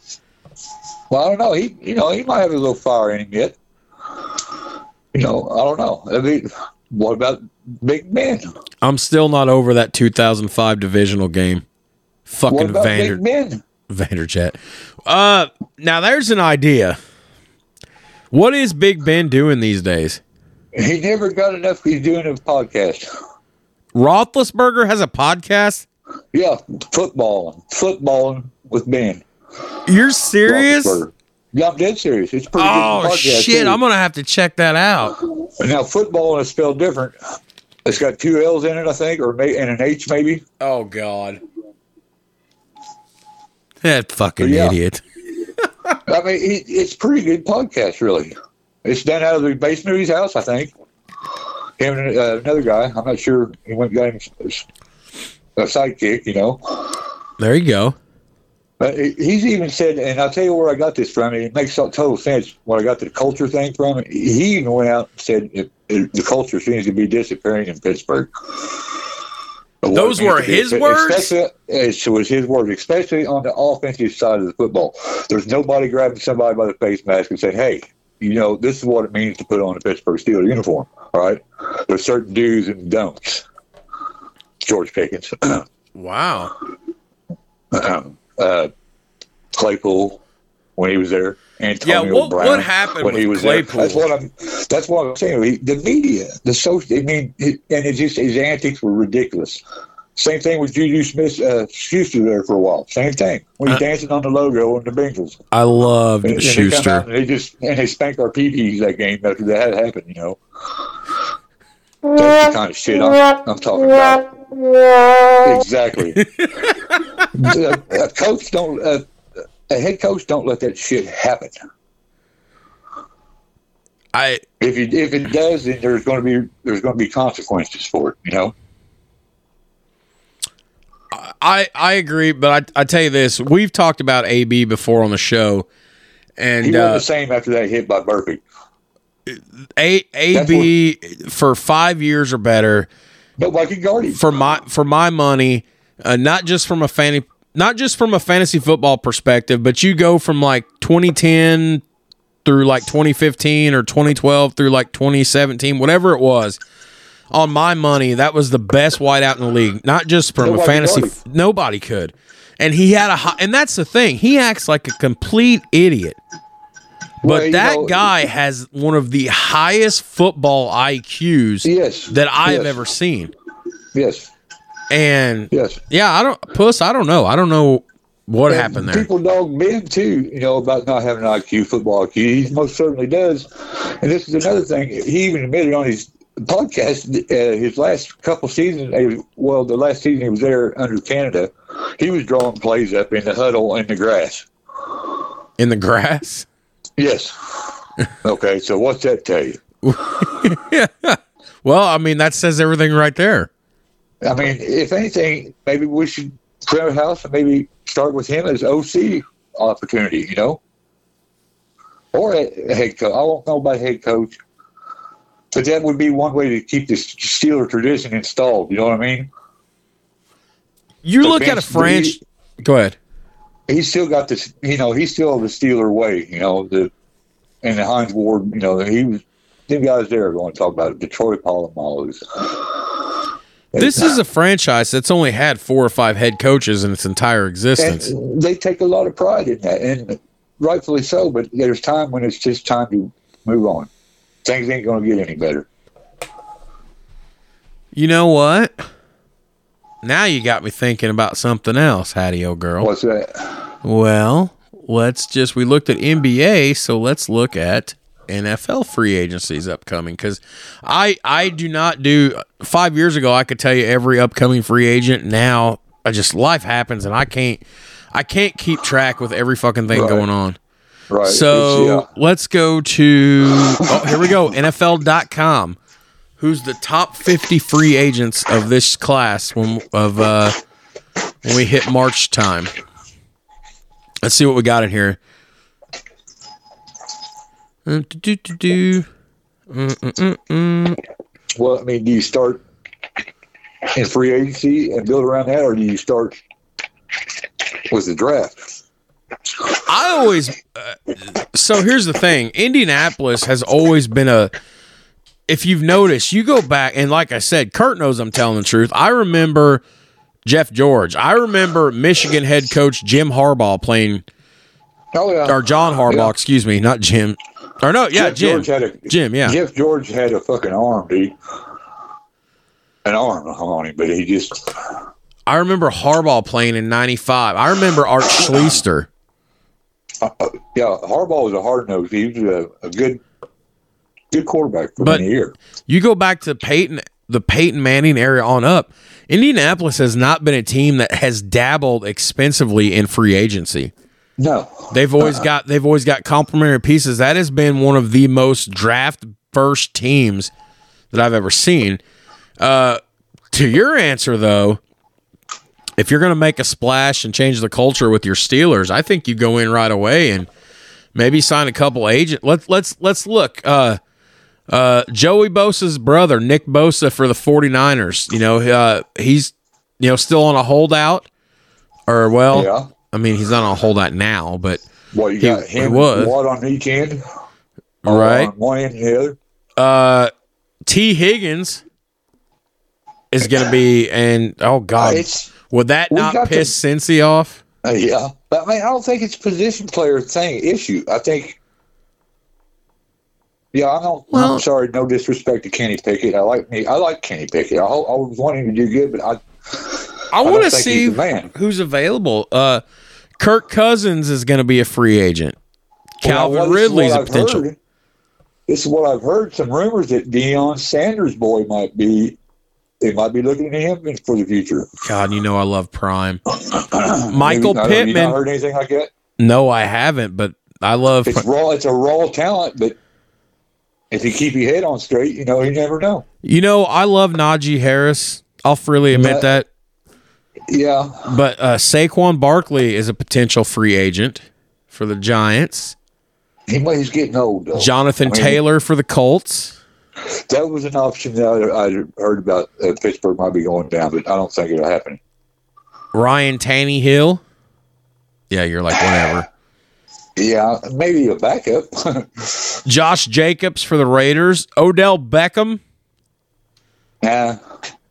Well, I don't know. He, you know, he might have a little fire in him yet. You know, I don't know. I mean, what about Big Ben? I'm still not over that 2005 divisional game. Fucking Vander? Vanderjagt. Uh, now there's an idea. What is Big Ben doing these days? He never got enough. He's doing a podcast. Roethlisberger has a podcast. Yeah, footballing, footballing with Ben. You're serious? Yeah, I'm dead serious. It's pretty Oh good podcast. shit! too. I'm gonna have to check that out. Now football is spelled different. It's got two L's in it, I think, or may, and an H maybe. Oh god. That fucking yeah. idiot. I mean, it, it's pretty good podcast, really. It's done out of the basement of his house, I think. Him and uh, another guy. I'm not sure. He went and got him a sidekick, you know. There you go. But he's even said, and I'll tell you where I got this from. and It makes total sense where I got the culture thing from. He even went out and said it, it, the culture seems to be disappearing in Pittsburgh. Those were his words? especially- It was his words, especially on the offensive side of the football. There's nobody grabbing somebody by the face mask and saying, "Hey, you know, this is what it means to put on a Pittsburgh Steelers uniform." All right, there's certain do's and don'ts. George Pickens. Wow. uh, Claypool when he was there. Antonio Yeah, what- Brown what happened when with he was Claypool? there. That's what I'm. That's what I'm saying. He- The media, the social. I mean, it, and it just his antics were ridiculous. Same thing with Juju Smith uh, Schuster there for a while. Same thing when he's Uh, dancing on the logo and the Bengals. I love And, and they Schuster. and they just and they spanked our PPs that game after that happened. You know, that's the kind of shit I'm, I'm talking about. Exactly. a coach don't. A head coach don't let that shit happen. I If you if it does, then there's going to be there's going to be consequences for it. You know. I I agree, but I I tell you this: we've talked about AB before on the show, He and wasn't uh, the same after that hit by Burfict. A AB for five years or better Nobody can guard him. for my for my money, uh, not just from a fan, not just from a fantasy football perspective, but you go from like 2010 through like 2015 or 2012 through like 2017, whatever it was. On my money, that was the best wideout in the league. Not just from a fantasy, guard nobody could. And he had a high, and that's the thing. He acts like a complete idiot. But Well, that know- guy has one of the highest football IQs Yes. that I have Yes. ever seen. Yes. And Yes. yeah, I don't puss. I don't know. I don't know what And happened there. People dog Ben too, you know, about not having an IQ, football IQ. He most certainly does. And this is another thing. He even admitted on his podcast, uh, his last couple seasons, well, the last season he was there under Canada, he was drawing plays up in the huddle in the grass. In the grass. Yes. Okay, so what's that tell you? Well, I mean that says everything right there. I mean, if anything, maybe we should a house and maybe start with him as OC opportunity, you know, or a, head coach. I don't know about head coach, but that would be one way to keep this Steeler tradition installed. You know what I mean? You look at a Vince, French. Go ahead. He's still got this, you know, he's still the Steeler way, you know, the and the Hines Ward, you know, he was. Them guys there are going to talk about it. Detroit Polamalus. This is a franchise that's only had four or five head coaches in its entire existence. And they take a lot of pride in that, and rightfully so. But there's time when it's just time to move on. Things ain't going to get any better. You know what? Now you got me thinking about something else, Hattie, old girl. What's that? Well, let's just we looked at NBA, so let's look at NFL free agencies upcoming because I I do not do five years ago I could tell you every upcoming free agent. Now I just life happens and I can't I can't keep track with every fucking thing Right. going on. Right. So It's- let's go to oh here we go NFL.com. Who's the top 50 free agents of this class when of uh when we hit March time? Let's see what we got in here. Uh, do, do, do. Mm, mm, mm, mm. well, I mean, do you start in free agency and build around that, or do you start with the draft? I always. Uh, so here's the thing: Indianapolis has always been a. If you've noticed, you go back and like I said, Kurt knows I'm telling the truth. I remember Jeff George. I remember Michigan head coach Jim Harbaugh playing, Oh yeah. or John Harbaugh, Yeah. excuse me, not Jim. Or no, yeah, Jeff Jim. George had a Jim, yeah. Jeff George had a fucking arm, dude. An arm on him, but he just I remember Harbaugh playing in '95. I remember Art Schlichter. uh, uh, Yeah, Harbaugh was a hard nose. He was a, a good, good quarterback for But- many years. You go back to Peyton, the Peyton Manning area on up. Indianapolis has not been a team that has dabbled expensively in free agency. No, They've always got they've always got complementary pieces. That has been one of the most draft first teams that I've ever seen. Uh, to your answer though, if you're going to make a splash and change the culture with your Steelers, I think you go in right away and maybe sign a couple agent. Let's let's let's look. Uh, uh, Joey Bosa's brother, Nick Bosa for the 49ers. You know, uh, he's you know still on a holdout or well, yeah. I mean, he's not on a holdout now, but What you He- got he him was. Watt on each end, or right. On one end and the other. Uh, T. Higgins is going to be, and oh god, It's would that not got piss Cincy off? uh, yeah, but I mean, I don't think it's position player thing issue. I think. Yeah, I don't. Well- I'm sorry, no disrespect to Kenny Pickett. I like me. I like Kenny Pickett. I, hope, I was wanting to do good, but I. I want to see he's the man. who's available. Uh, Kirk Cousins is going to be a free agent. Calvin Well, is Ridley's a I've potential. heard. This is what I've heard. Some rumors that Deion Sanders' boy might be. They might be looking at him for the future. God, you know I love Prime. Michael You Pittman. heard anything like that? No, I haven't, but I love. It's raw. It's a raw talent, but if you keep your head on straight, you know you never know. You know I love Najee Harris. I'll freely admit Yeah. that. Yeah, But uh, Saquon Barkley is a potential free agent for the Giants. he he's getting old. Though. Jonathan I mean- Taylor for the Colts. That was an option that I, I heard about. Uh, Pittsburgh might be going down, but I don't think it'll happen. Ryan Tannehill. Yeah, you're like whatever. Yeah, maybe a backup. Josh Jacobs for the Raiders. Odell Beckham. nah,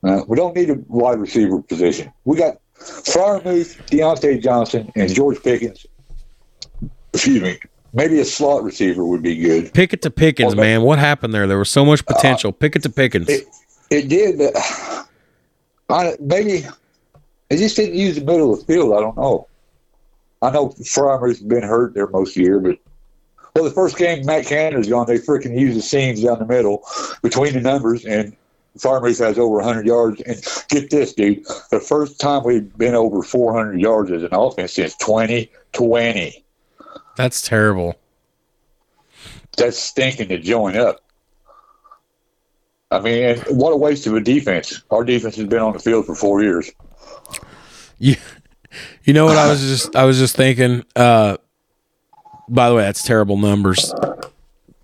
nah, we don't need a wide receiver position. We got Freiermuth, Diontae Johnson, and George Pickens. Excuse me. Maybe a slot receiver would be good. Pickett to Pickens, man. What happened there? There was so much potential. Uh, Pickett to Pickens. It, it did, but I, maybe they just didn't use the middle of the field. I don't know. I know Freiermuth's been hurt there most of the year, but well, the first game Matt Canada's gone, they freaking use the seams down the middle between the numbers, and Freiermuth has over 100 yards. And get this, dude, the first time we've been over 400 yards as an offense since 2020. That's terrible. That's stinking to join up. I mean, what a waste of a defense. Our defense has been on the field for four years. You, you know what I was just I was just thinking. Uh, by the way, that's terrible numbers.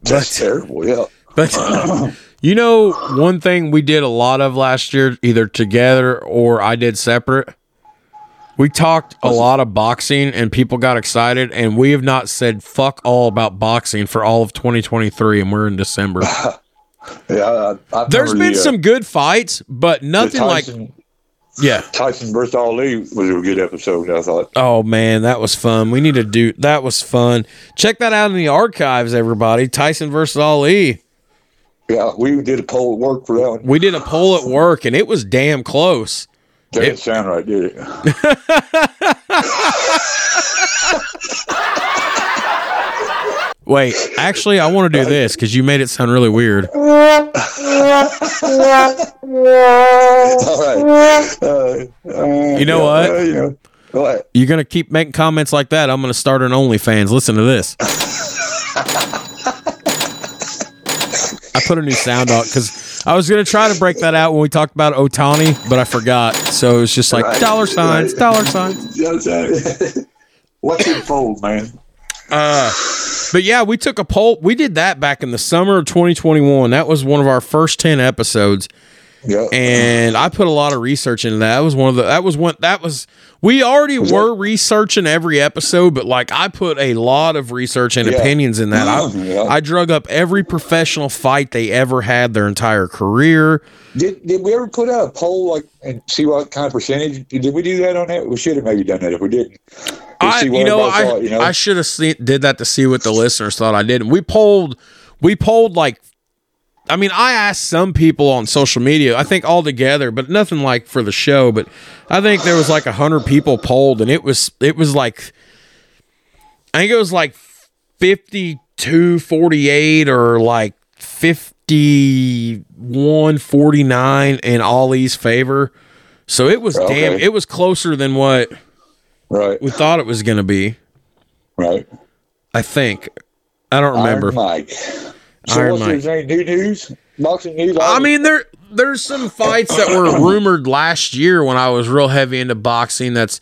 That's terrible. Yeah. But you know, one thing we did a lot of last year, either together or I did separate. We talked a lot of boxing and people got excited, and we have not said fuck all about boxing for all of 2023, and we're in December. Yeah. I, There's been the, uh, some good fights, but nothing like yeah. Tyson versus Ali was a good episode. I thought. Oh man, that was fun. We need to do that was fun. Check that out in the archives, everybody. Tyson versus Ali. Yeah, we did a poll at work for that one. We did a poll at work, and it was damn close. That didn't It- sound right, did it? Wait, actually, I want to do this because you made it sound really weird. All right. Uh, uh, You know yeah, what? uh, you know, what? You're gonna keep making comments like that. I'm gonna start an OnlyFans. Listen to this. I put a new sound on because I was gonna try to break that out when we talked about Otani, but I forgot. So it was just like Right. dollar signs, Right. dollar signs. What's it fold, man? Uh, but yeah, we took a poll. We did that back in the summer of 2021. That was one of our first 10 episodes. Yeah. and I put a lot of research into that. That was one of the that was one that was we already were researching every episode, but like I put a lot of research and Yeah. opinions in that. I, mm-hmm. Yeah. I drug up every professional fight they ever had their entire career. Did did we ever put out a poll like and see what kind of percentage? Did we do that on that? We should have maybe done that if we didn't. I you know I thought, you know? I should have seen did that to see what the listeners thought I did. And we polled we polled like I mean, I asked some people on social media, I think all together, but nothing like for the show. But I think there was like a hundred people polled, and it was it was like I think it was like 52 48 or like 51 49 in Ollie's favor. So it was Okay. damn it was closer than what Right. we thought it was going to be. Right. I think. I don't remember. Iron Mike. So Iron what's Mike. Is there any new news? Boxing news? I mean, there there's some fights that were rumored last year when I was real heavy into boxing. That's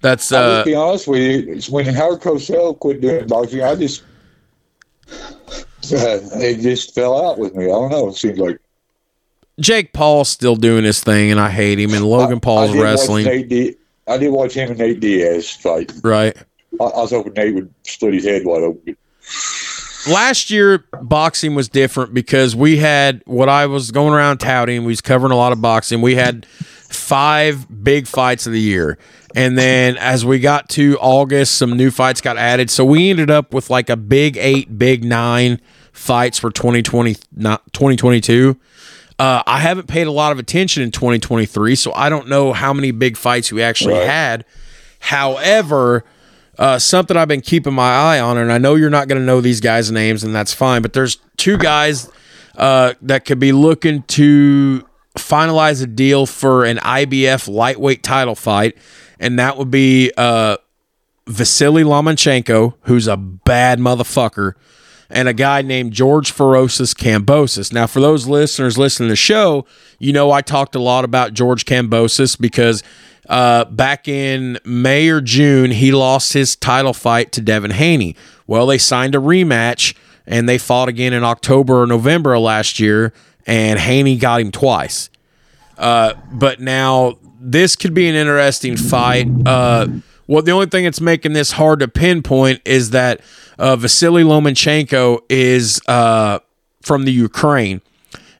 that's I'll uh just be honest with you. It's when Howard Cosell quit doing boxing, I just uh, it just fell out with me. I don't know. It seems like Jake Paul's still doing his thing, and I hate him. And Logan Paul's I did watch wrestling, Di- I did watch him and Nate Diaz fight. right? I, I was hoping Nate would split his head wide open. Last year boxing was different because we had what I was going around touting. We was covering a lot of boxing. We had five big fights of the year. And then as we got to August, some new fights got added. So we ended up with like a big eight, big nine fights for 2020, not 2022. Uh, I haven't paid a lot of attention in 2023, so I don't know how many big fights we actually Right. had. However, uh, something I've been keeping my eye on, and I know you're not going to know these guys' names, and that's fine. But there's two guys uh, that could be looking to finalize a deal for an IBF lightweight title fight, and that would be uh, Vasily Lomachenko, who's a bad motherfucker, and a guy named George Ferocis Kambosos. Now, for those listeners listening to the show, you know I talked a lot about George Kambosos because uh, back in May or June, he lost his title fight to Devin Haney. Well, they signed a rematch and they fought again in October or November of last year, and Haney got him twice. Uh, but now this could be an interesting fight. Uh, well, the only thing that's making this hard to pinpoint is that uh, Vasily Lomachenko is uh, from the Ukraine.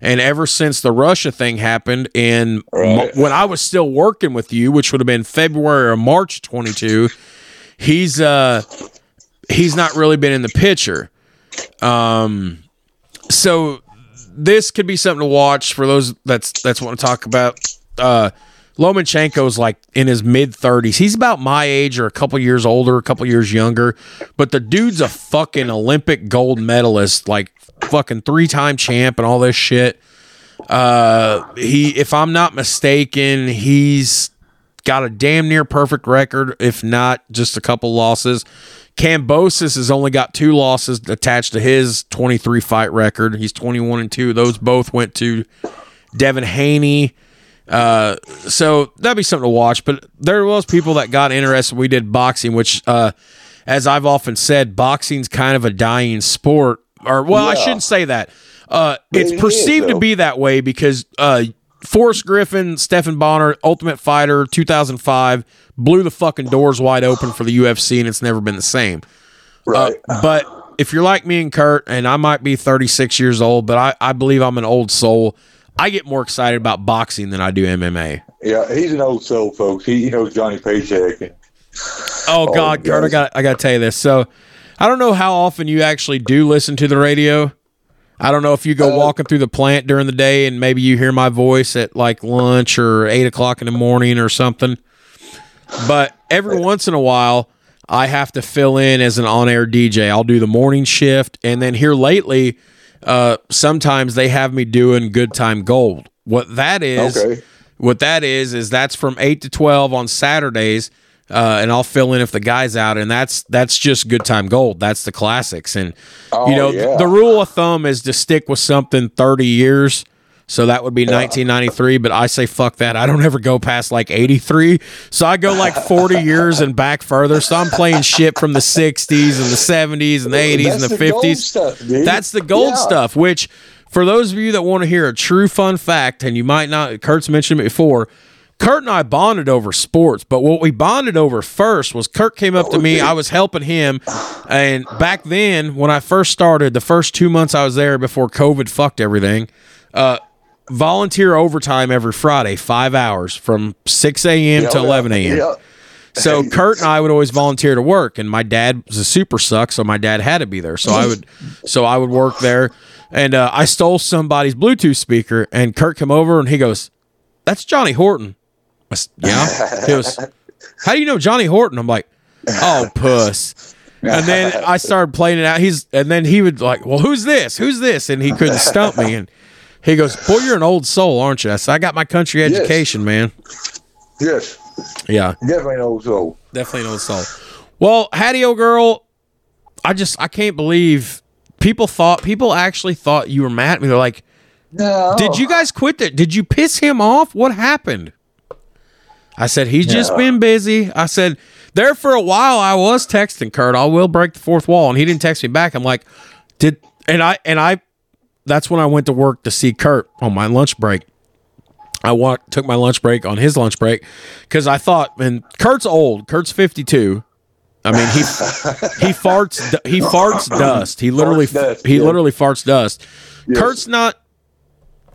And ever since the Russia thing happened in Right. when I was still working with you, which would have been February or March 22, he's uh he's not really been in the picture. Um so this could be something to watch for those that's that's want to talk about. Uh Lomachenko's like in his mid 30s. He's about my age or a couple years older, a couple years younger, but the dude's a fucking Olympic gold medalist, like fucking three-time champ and all this shit. Uh he if I'm not mistaken, he's got a damn near perfect record, if not just a couple losses. Kambosos has only got two losses attached to his 23 fight record. He's 21 and 2. Those both went to Devin Haney. Uh, so that'd be something to watch. But there was people that got interested. We did boxing, which, uh, as I've often said, boxing's kind of a dying sport. Or well, I shouldn't say that. Uh, it's it is, perceived to be that way because uh, Forrest Griffin, Stephan Bonnar, Ultimate Fighter, 2005, blew the fucking doors wide open for the UFC, and it's never been the same. Right. Uh, but if you're like me and Kurt, and I might be 36 years old, but I, I believe I'm an old soul. I get more excited about boxing than I do MMA. yeah, he's an old soul, folks. He, he knows Johnny Paycheck. And, Oh God, Kurt, I got I got to tell you this. So, I don't know how often you actually do listen to the radio. I don't know if you go Uh, walking through the plant during the day and maybe you hear my voice at like lunch or eight o'clock in the morning or something. But every once in a while, I have to fill in as an on-air DJ. I'll do the morning shift, and then here lately, uh, sometimes they have me doing Good Time Gold. What that is, Okay. what that is, is that's from eight to twelve on Saturdays, uh, and I'll fill in if the guy's out, and that's that's just Good Time Gold. That's the classics, and Oh, you know yeah. the rule of thumb is to stick with something thirty years. So that would be 1993, but I say fuck that. I don't ever go past like 83. So I go like 40 years and back further. So I'm playing shit from the 60s and the 70s and the 80s That's and the, the gold 50s. stuff. That's the gold Yeah. stuff, which for those of you that want to hear a true fun fact, and you might not, Kurt's mentioned it before. Kurt and I bonded over sports, but what we bonded over first was Kurt came up to me. I was helping him. And back then, when I first started, the first two months I was there before COVID fucked everything, uh, volunteer overtime every Friday, five hours from 6 a.m. to 11 a.m. Yeah. So Kurt and I would always volunteer to work, and my dad was a super suck, so my dad had to be there. So I would, so I would work there, and uh, I stole somebody's Bluetooth speaker, and Kurt come over and he goes, "That's Johnny Horton." I s- yeah. He goes, "How do you know Johnny Horton?" I'm like, "Oh, puss." And then I started playing it out. He's and then he would like, well, who's this? Who's this? And he couldn't stump me. And he goes, boy, you're an old soul, aren't you? I said, I got my country Yes. education, man. Yes, Yeah, definitely an old soul. definitely an old soul. Well, Hattie, old girl, I just I can't believe people thought people actually thought you were mad at me. They're like, No. Did you guys quit that? Did you piss him off? What happened? I said, he's just been busy. I said, there for a while I was texting Kurt, I will break the fourth wall. And he didn't text me back. I'm like, did and I and I that's when I went to work to see Kurt on my lunch break. I walked, took my lunch break on his lunch break because I thought, and Kurt's old. Kurt's 52. I mean, he he farts he farts dust. He literally Farts dust, he yeah. literally farts dust. Yes. Kurt's not,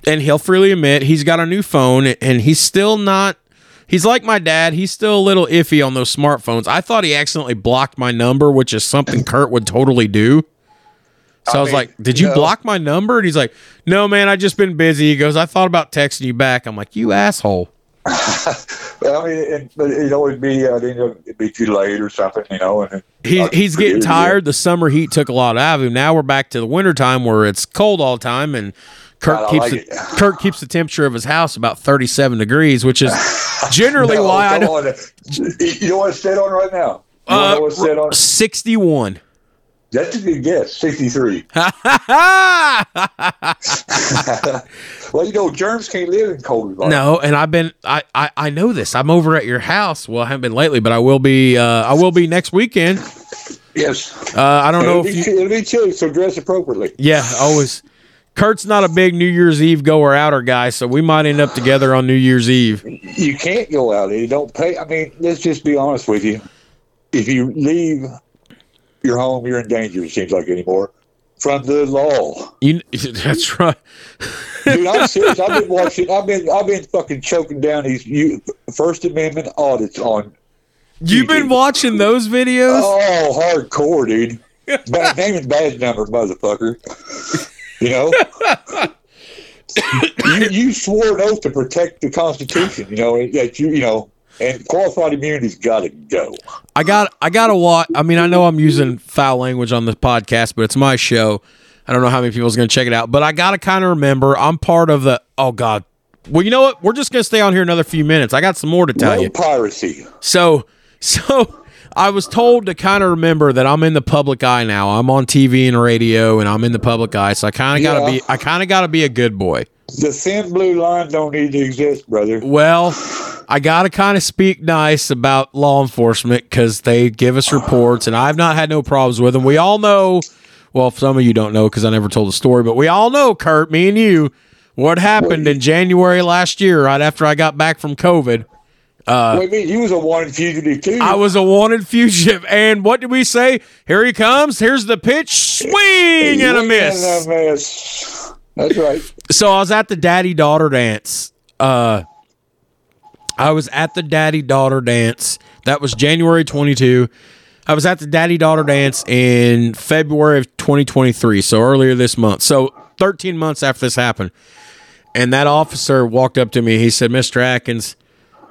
and he'll freely admit he's got a new phone, and he's still not. He's like my dad. He's still a little iffy on those smartphones. I thought he accidentally blocked my number, which is something Kurt would totally do. So I, I was mean, like, "Did you block my number?" And he's like, "No, man, I just been busy." He goes, "I thought about texting you back." I'm like, "You asshole." I mean, it, but it'd always be, uh, it'd be too late or something, you know. And He, uh, he's getting tired. The summer heat took a lot out of him. Now we're back to the wintertime where it's cold all the time, and I keeps like the, it. Kurt keeps the temperature of his house about 37 degrees, which is generally No, why I don't. on. You know what it's set on right now? You Uh, know what's set on? 61. That's a good guess. Sixty-three. well, you know, germs can't live in cold environments. no, and I've been I, I I know this. I'm over at your house. Well, I haven't been lately, but I will be. Uh, I will be next weekend. Yes. Uh, I don't know It'll if be, you. it'll be chilly, so dress appropriately. Yeah, always. Kurt's not a big New Year's Eve goer outer guy, so we might end up together on New Year's Eve. You can't go out. You don't pay. I mean, let's just be honest with you. If you leave your home, you're in danger. It seems like anymore from the law. You, that's right. Dude, I'm serious. I've been watching. I've been. I've been fucking choking down these you, First Amendment audits on. You've been watching those videos? Oh, hardcore, dude. Bad name and badge number, motherfucker. You know. you, you swore an oath to protect the Constitution. You know that you you know, and qualified immunity's got to go. I got I got to watch. I mean, I know I'm using foul language on this podcast, but it's my show. I don't know how many people's going to check it out, but I got to kind of remember I'm part of the. Oh God. Well, you know what? We're just going to stay on here another few minutes. I got some more to tell No you. piracy. So, so I was told to kind of remember that I'm in the public eye now. I'm on TV and radio, and I'm in the public eye. So I kind of got to be. I kind of got to be a good boy. The thin blue line don't need to exist, brother. Well, I got to kind of speak nice about law enforcement because they give us reports, and I've not had no problems with them. We all know, well, some of you don't know because I never told the story, but we all know, Kurt, me and you, what happened in January last year, right after I got back from COVID. Uh, Wait a minute, you was a wanted fugitive too. I was a wanted fugitive, and what did we say? Here he comes. Here's the pitch, swing and a miss. And a miss. That's right. so I was at the daddy daughter dance. Uh, I was at the daddy daughter dance. That was January 22. I was at the daddy daughter dance in February of 2023, so earlier this month. So 13 months after this happened. And that officer walked up to me. He said, Mr. Atkins,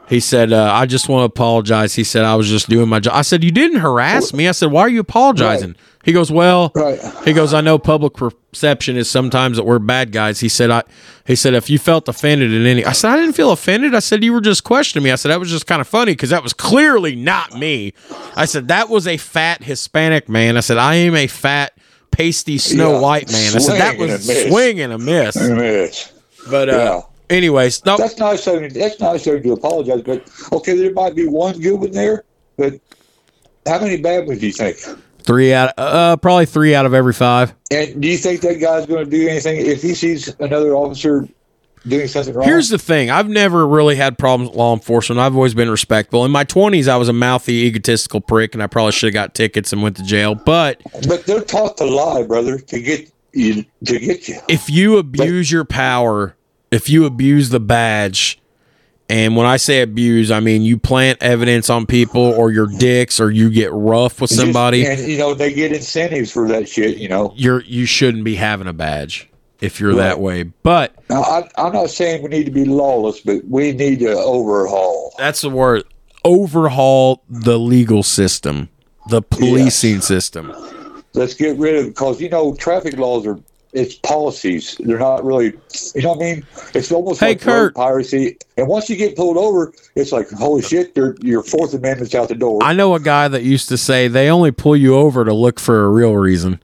he said, uh, I just want to apologize. He said, I was just doing my job. I said, You didn't harass me. I said, Why are you apologizing? Right. He goes, Well, Right. he goes, I know public perception is sometimes that we're bad guys. He said, I he said, if you felt offended in any I said, I didn't feel offended. I said, you were just questioning me. I said, that was just kind of funny because that was clearly not me. I said, that was a fat Hispanic man. I said, I am a fat, pasty Snow Yeah. White man. I said, that was a swing and a miss. A miss. But uh Yeah. anyways, no That's nice of you. That's nice of you to apologize. But okay, there might be one good one there. But how many bad ones do you think? Three out uh probably three out of every five. And do you think that guy's going to do anything if he sees another officer doing something wrong? Here's the thing. I've never really had problems with law enforcement. I've always been respectful. In my 20s, I was a mouthy, egotistical prick, and I probably should have got tickets and went to jail. But but they're taught to lie, brother, to get you to get you. if you abuse your power, if you abuse the badge, and when I say abuse, I mean you plant evidence on people or your dicks or you get rough with somebody, Just- and you know they get incentives for that shit. You know, you're you shouldn't be having a badge if you're that way. But now, I, I'm not saying we need to be lawless, but we need to overhaul. that's the word. Overhaul the legal system. the policing system. Let's get rid of because you know traffic laws are it's policies. They're not really, you know what I mean? It's almost Hey, like Kurt. piracy. And once you get pulled over, it's like holy shit, your your Fourth Amendment's out the door. I know a guy that used to say they only pull you over to look for a real reason.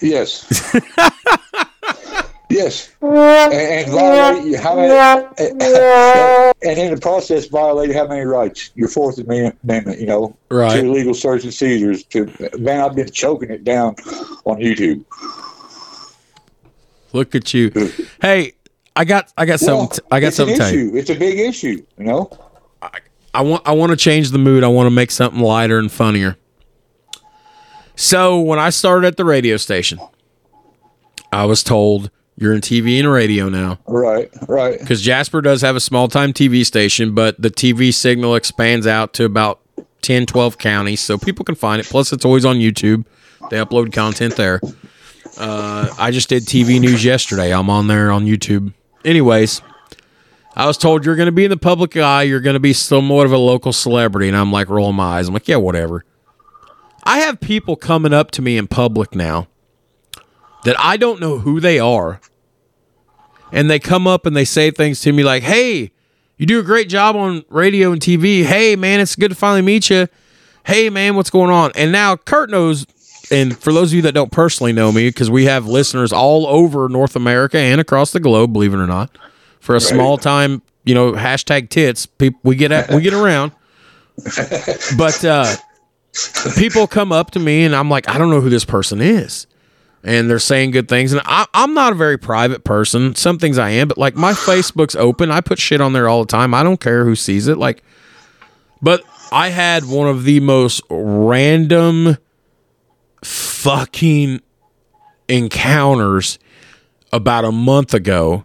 Yes. yes. And, and violate how many, and in the process violate how many rights? Your Fourth Amendment, you know, Right. to illegal search and seizures. To man, I've been choking it down on YouTube. Look at you. Hey, I got I got Well, something I got it's something you. issue. It's a big issue, you know. I want I want to change the mood. I want to make something lighter and funnier. So when I started at the radio station, I was told you're in TV and radio now Right, right. because Jasper does have a small time TV station, but the TV signal expands out to about 10, 12 counties, so people can find it. Plus, it's always on YouTube. They upload content there. Uh, I just did TV news yesterday. I'm on there on YouTube. Anyways, I was told you're going to be in the public eye. You're going to be somewhat of a local celebrity. And I'm like, rolling my eyes. I'm like, yeah, whatever. I have people coming up to me in public now that I don't know who they are. And they come up and they say things to me like, hey, you do a great job on radio and TV. Hey, man, it's good to finally meet you. Hey, man, what's going on? And now Kurt knows. And for those of you that don't personally know me, because we have listeners all over North America and across the globe, believe it or not, for a small time, you know, hashtag tits, people we get at, we get around. But uh, people come up to me and I'm like, I don't know who this person is. And they're saying good things. And I, I'm not a very private person. Some things I am, but like my Facebook's open. I put shit on there all the time. I don't care who sees it. Like, but I had one of the most random fucking encounters about a month ago.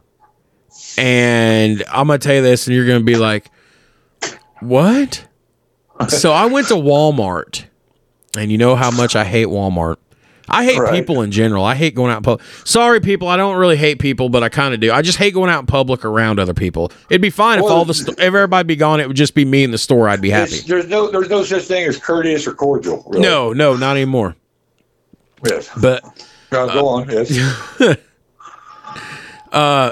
And I'm going to tell you this, and you're going to be like, what? so I went to Walmart, and you know how much I hate Walmart. I hate Right. people in general. I hate going out in public. Sorry, people. I don't really hate people, but I kind of do. I just hate going out in public around other people. It'd be fine if all the st- if everybody be gone. It would just be me in the store. I'd be happy. There's no there's no such thing as courteous or cordial. Really. No, no, not anymore. Yes. But Now, go on. Yes. uh,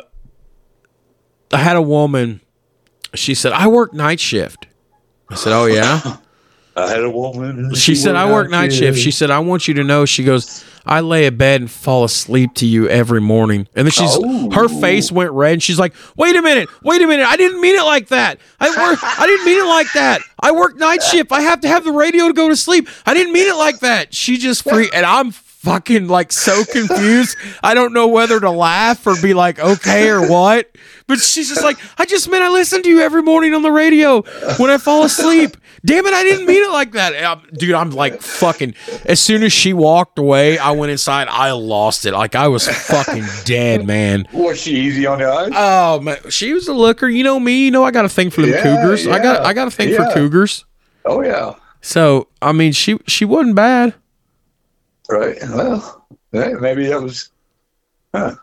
I had a woman. She said, "I work night shift." I said, "Oh yeah." I had a woman. She said, "I work night shift." She said, "I want you to know." She goes, "I lay in bed and fall asleep to you every morning." And then she's Oh. her face went red. And she's like, "Wait a minute, wait a minute! I didn't mean it like that. I work. I didn't mean it like that. I work night shift. I have to have the radio to go to sleep. I didn't mean it like that." She just free, and I'm fucking like so confused. I don't know whether to laugh or be like, "Okay" or what. But she's just like, "I just meant I listen to you every morning on the radio when I fall asleep." Damn it, I didn't mean it like that. Um, dude, I'm like fucking. As soon as she walked away, I went inside. I lost it. Like I was fucking dead, man. Was she easy on the eyes? Oh man, she was a looker. You know me. You know I got a thing for them Yeah, cougars. I got I got a thing yeah. for cougars. oh yeah. So I mean, she she wasn't bad. Right. Well, maybe that was. Huh.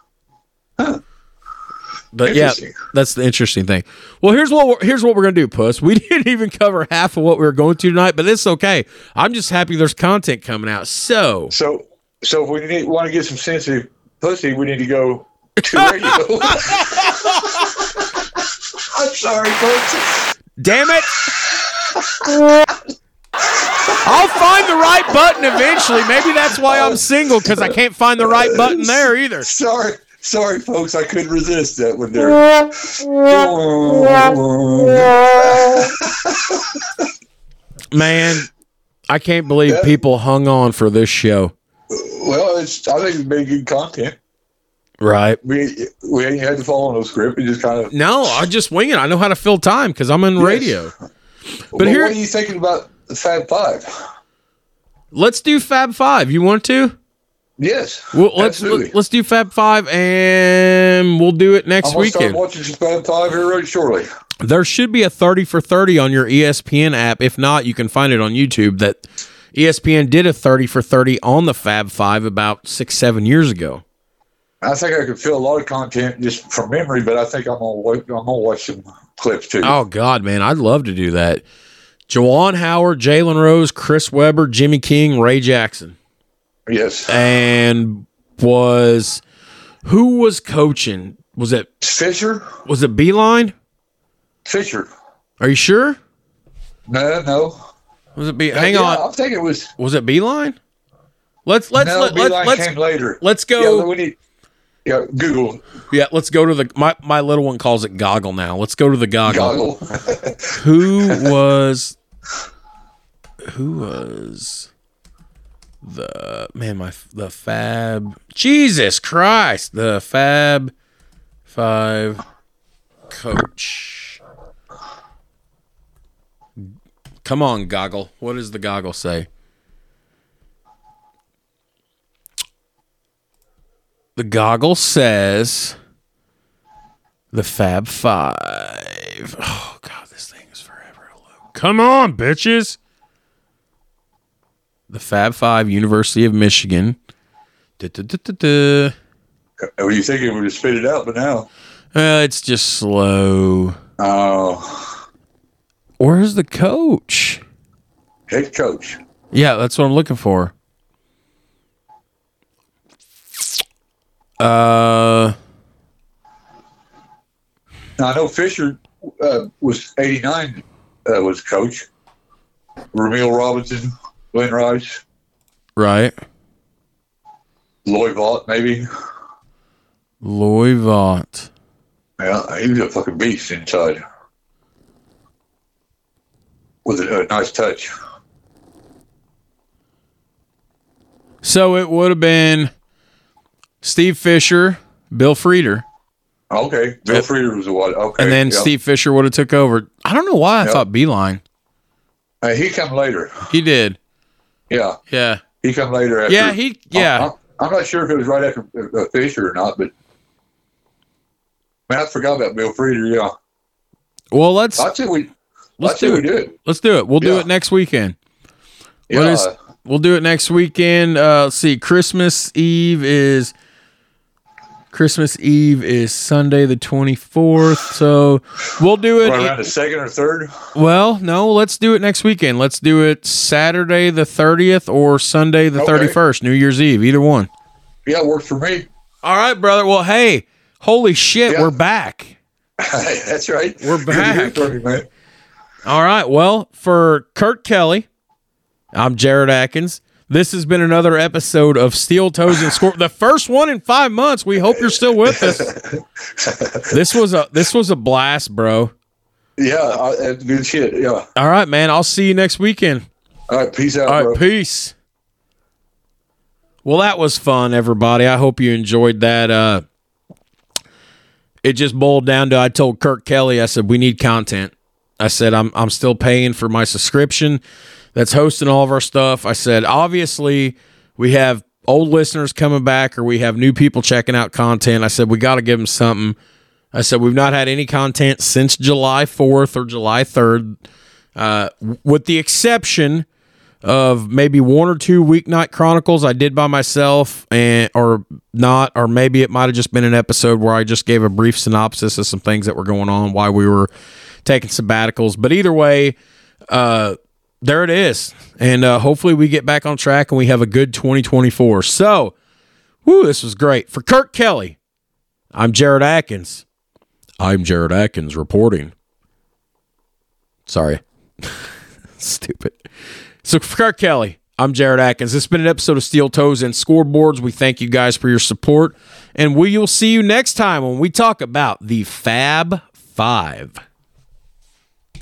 But yeah, that's the interesting thing. Well, here's what we're, here's what we're gonna do, Puss. We didn't even cover half of what we were going to tonight, but it's okay. I'm just happy there's content coming out. So So, so if we need, want to get some sensitive pussy, we need to go to radio. I'm sorry, folks. Damn it! I'll find the right button eventually. Maybe that's why I'm single because I can't find the right button there either. Sorry, sorry, folks. I couldn't resist that one there. Man, I can't believe Yeah. people hung on for this show. Well, it's. I think it's been good content. Right? We we ain't had to follow no script. We just kind of. No, I just wing it. I know how to fill time because I'm in radio. But here- what are you thinking about the Fab Five? Let's do Fab Five. You want to? Yes, Well, let's absolutely. let's do Fab Five, and we'll do it next I'm gonna start watching Fab Five here very shortly. There should be a 30 for 30 on your ESPN app. If not, you can find it on YouTube. That ESPN did a 30 for 30 on the Fab Five about six, seven years ago. I think I could fill a lot of content just from memory, but I think I'm gonna I'm gonna watch some clips too. Oh, God, man. I'd love to do that. Juwan Howard, Jalen Rose, Chris Webber, Jimmy King, Ray Jackson. Yes. And was who was coaching? Was it Fisher? was it Beilein? Fisher. Are you sure? No, no. Was it Be? Uh, hang Yeah, on. I think it was. Was it Beilein? Let's let's no, let, Beilein let, let's later. let's Yeah, go. we need. Yeah, Google Yeah, let's go to the my my little one calls it goggle now. Let's go to the goggle. goggle. Who was who was the man my the Fab Jesus Christ, the Fab 5 coach. Come on, goggle. What does the goggle say? The goggle says the Fab Five. Oh God, this thing is forever load. Come on, bitches. The Fab Five, University of Michigan. Da-da-da-da-da. Were you thinking We just spit it out, but now. Uh, it's just slow. Oh, Where's the coach? head coach. Yeah, that's what I'm looking for. Uh, Now I know Fisher uh, was eighty nine. Uh, was coach. Rumeal Robinson, Glen Rice, right. Lloyd Vaught, maybe. Loy Vaught. Yeah, he was a fucking beast inside. With a, a nice touch. So it would have been Steve Fisher, Bill Frieder, Okay, Bill Yep. Frieder was the one. Okay, and then yeah. Steve Fisher would have took over. I don't know why I Yep. thought Beilein. Uh, he come later. He did. Yeah, Yeah. he come later. After, Yeah, he yeah. I'm, I'm not sure if it was right after uh, Fisher or not, but man, I forgot about Bill Frieder. Yeah, Well, let's I'd say we. let's do we it. do it. Let's do it. We'll do it next weekend. Yeah, What is- We'll do it next weekend. Uh, let's see. Christmas Eve is Christmas Eve is Sunday the twenty fourth. So we'll do it. right around the second or third. well, no, let's do it next weekend. Let's do it Saturday the thirtieth or Sunday the Okay. thirty first, New Year's Eve, either one. Yeah, it works for me. All right, brother. Well, hey, holy shit, Yeah. we're back. That's right. We're Good to hear back. you. All right. Well, for Kurt Kelly, I'm Jared Atkins. This has been another episode of Steel Toes and Score. The first one in five months. We hope you're still with us. This was a this was a blast, bro. Yeah, I, that's good shit. Yeah. All right, man. I'll see you next weekend. All right, peace out, All right, bro. peace. Well, that was fun, everybody. I hope you enjoyed that. Uh, it just boiled down to I told Kurt Kelly, I said we need content. I said I'm I'm still paying for my subscription that's hosting all of our stuff. I said obviously we have old listeners coming back or we have new people checking out content. I said we got to give them something. I said we've not had any content since July 4th or July 3rd, uh, with the exception of maybe one or two weeknight chronicles I did by myself and or not or maybe it might have just been an episode where I just gave a brief synopsis of some things that were going on why we were taking sabbaticals but either way uh there it is. And uh hopefully we get back on track and we have a good 2024 so whoo this was great. For Kurt Kelly I'm Jared Atkins. I'm Jared Atkins reporting. Sorry. Stupid. So for Kurt Kelly, I'm Jared Atkins. This has been an episode of Steel Toes and Scoreboards. We thank you guys for your support, and we will see you next time when we talk about the Fab Five.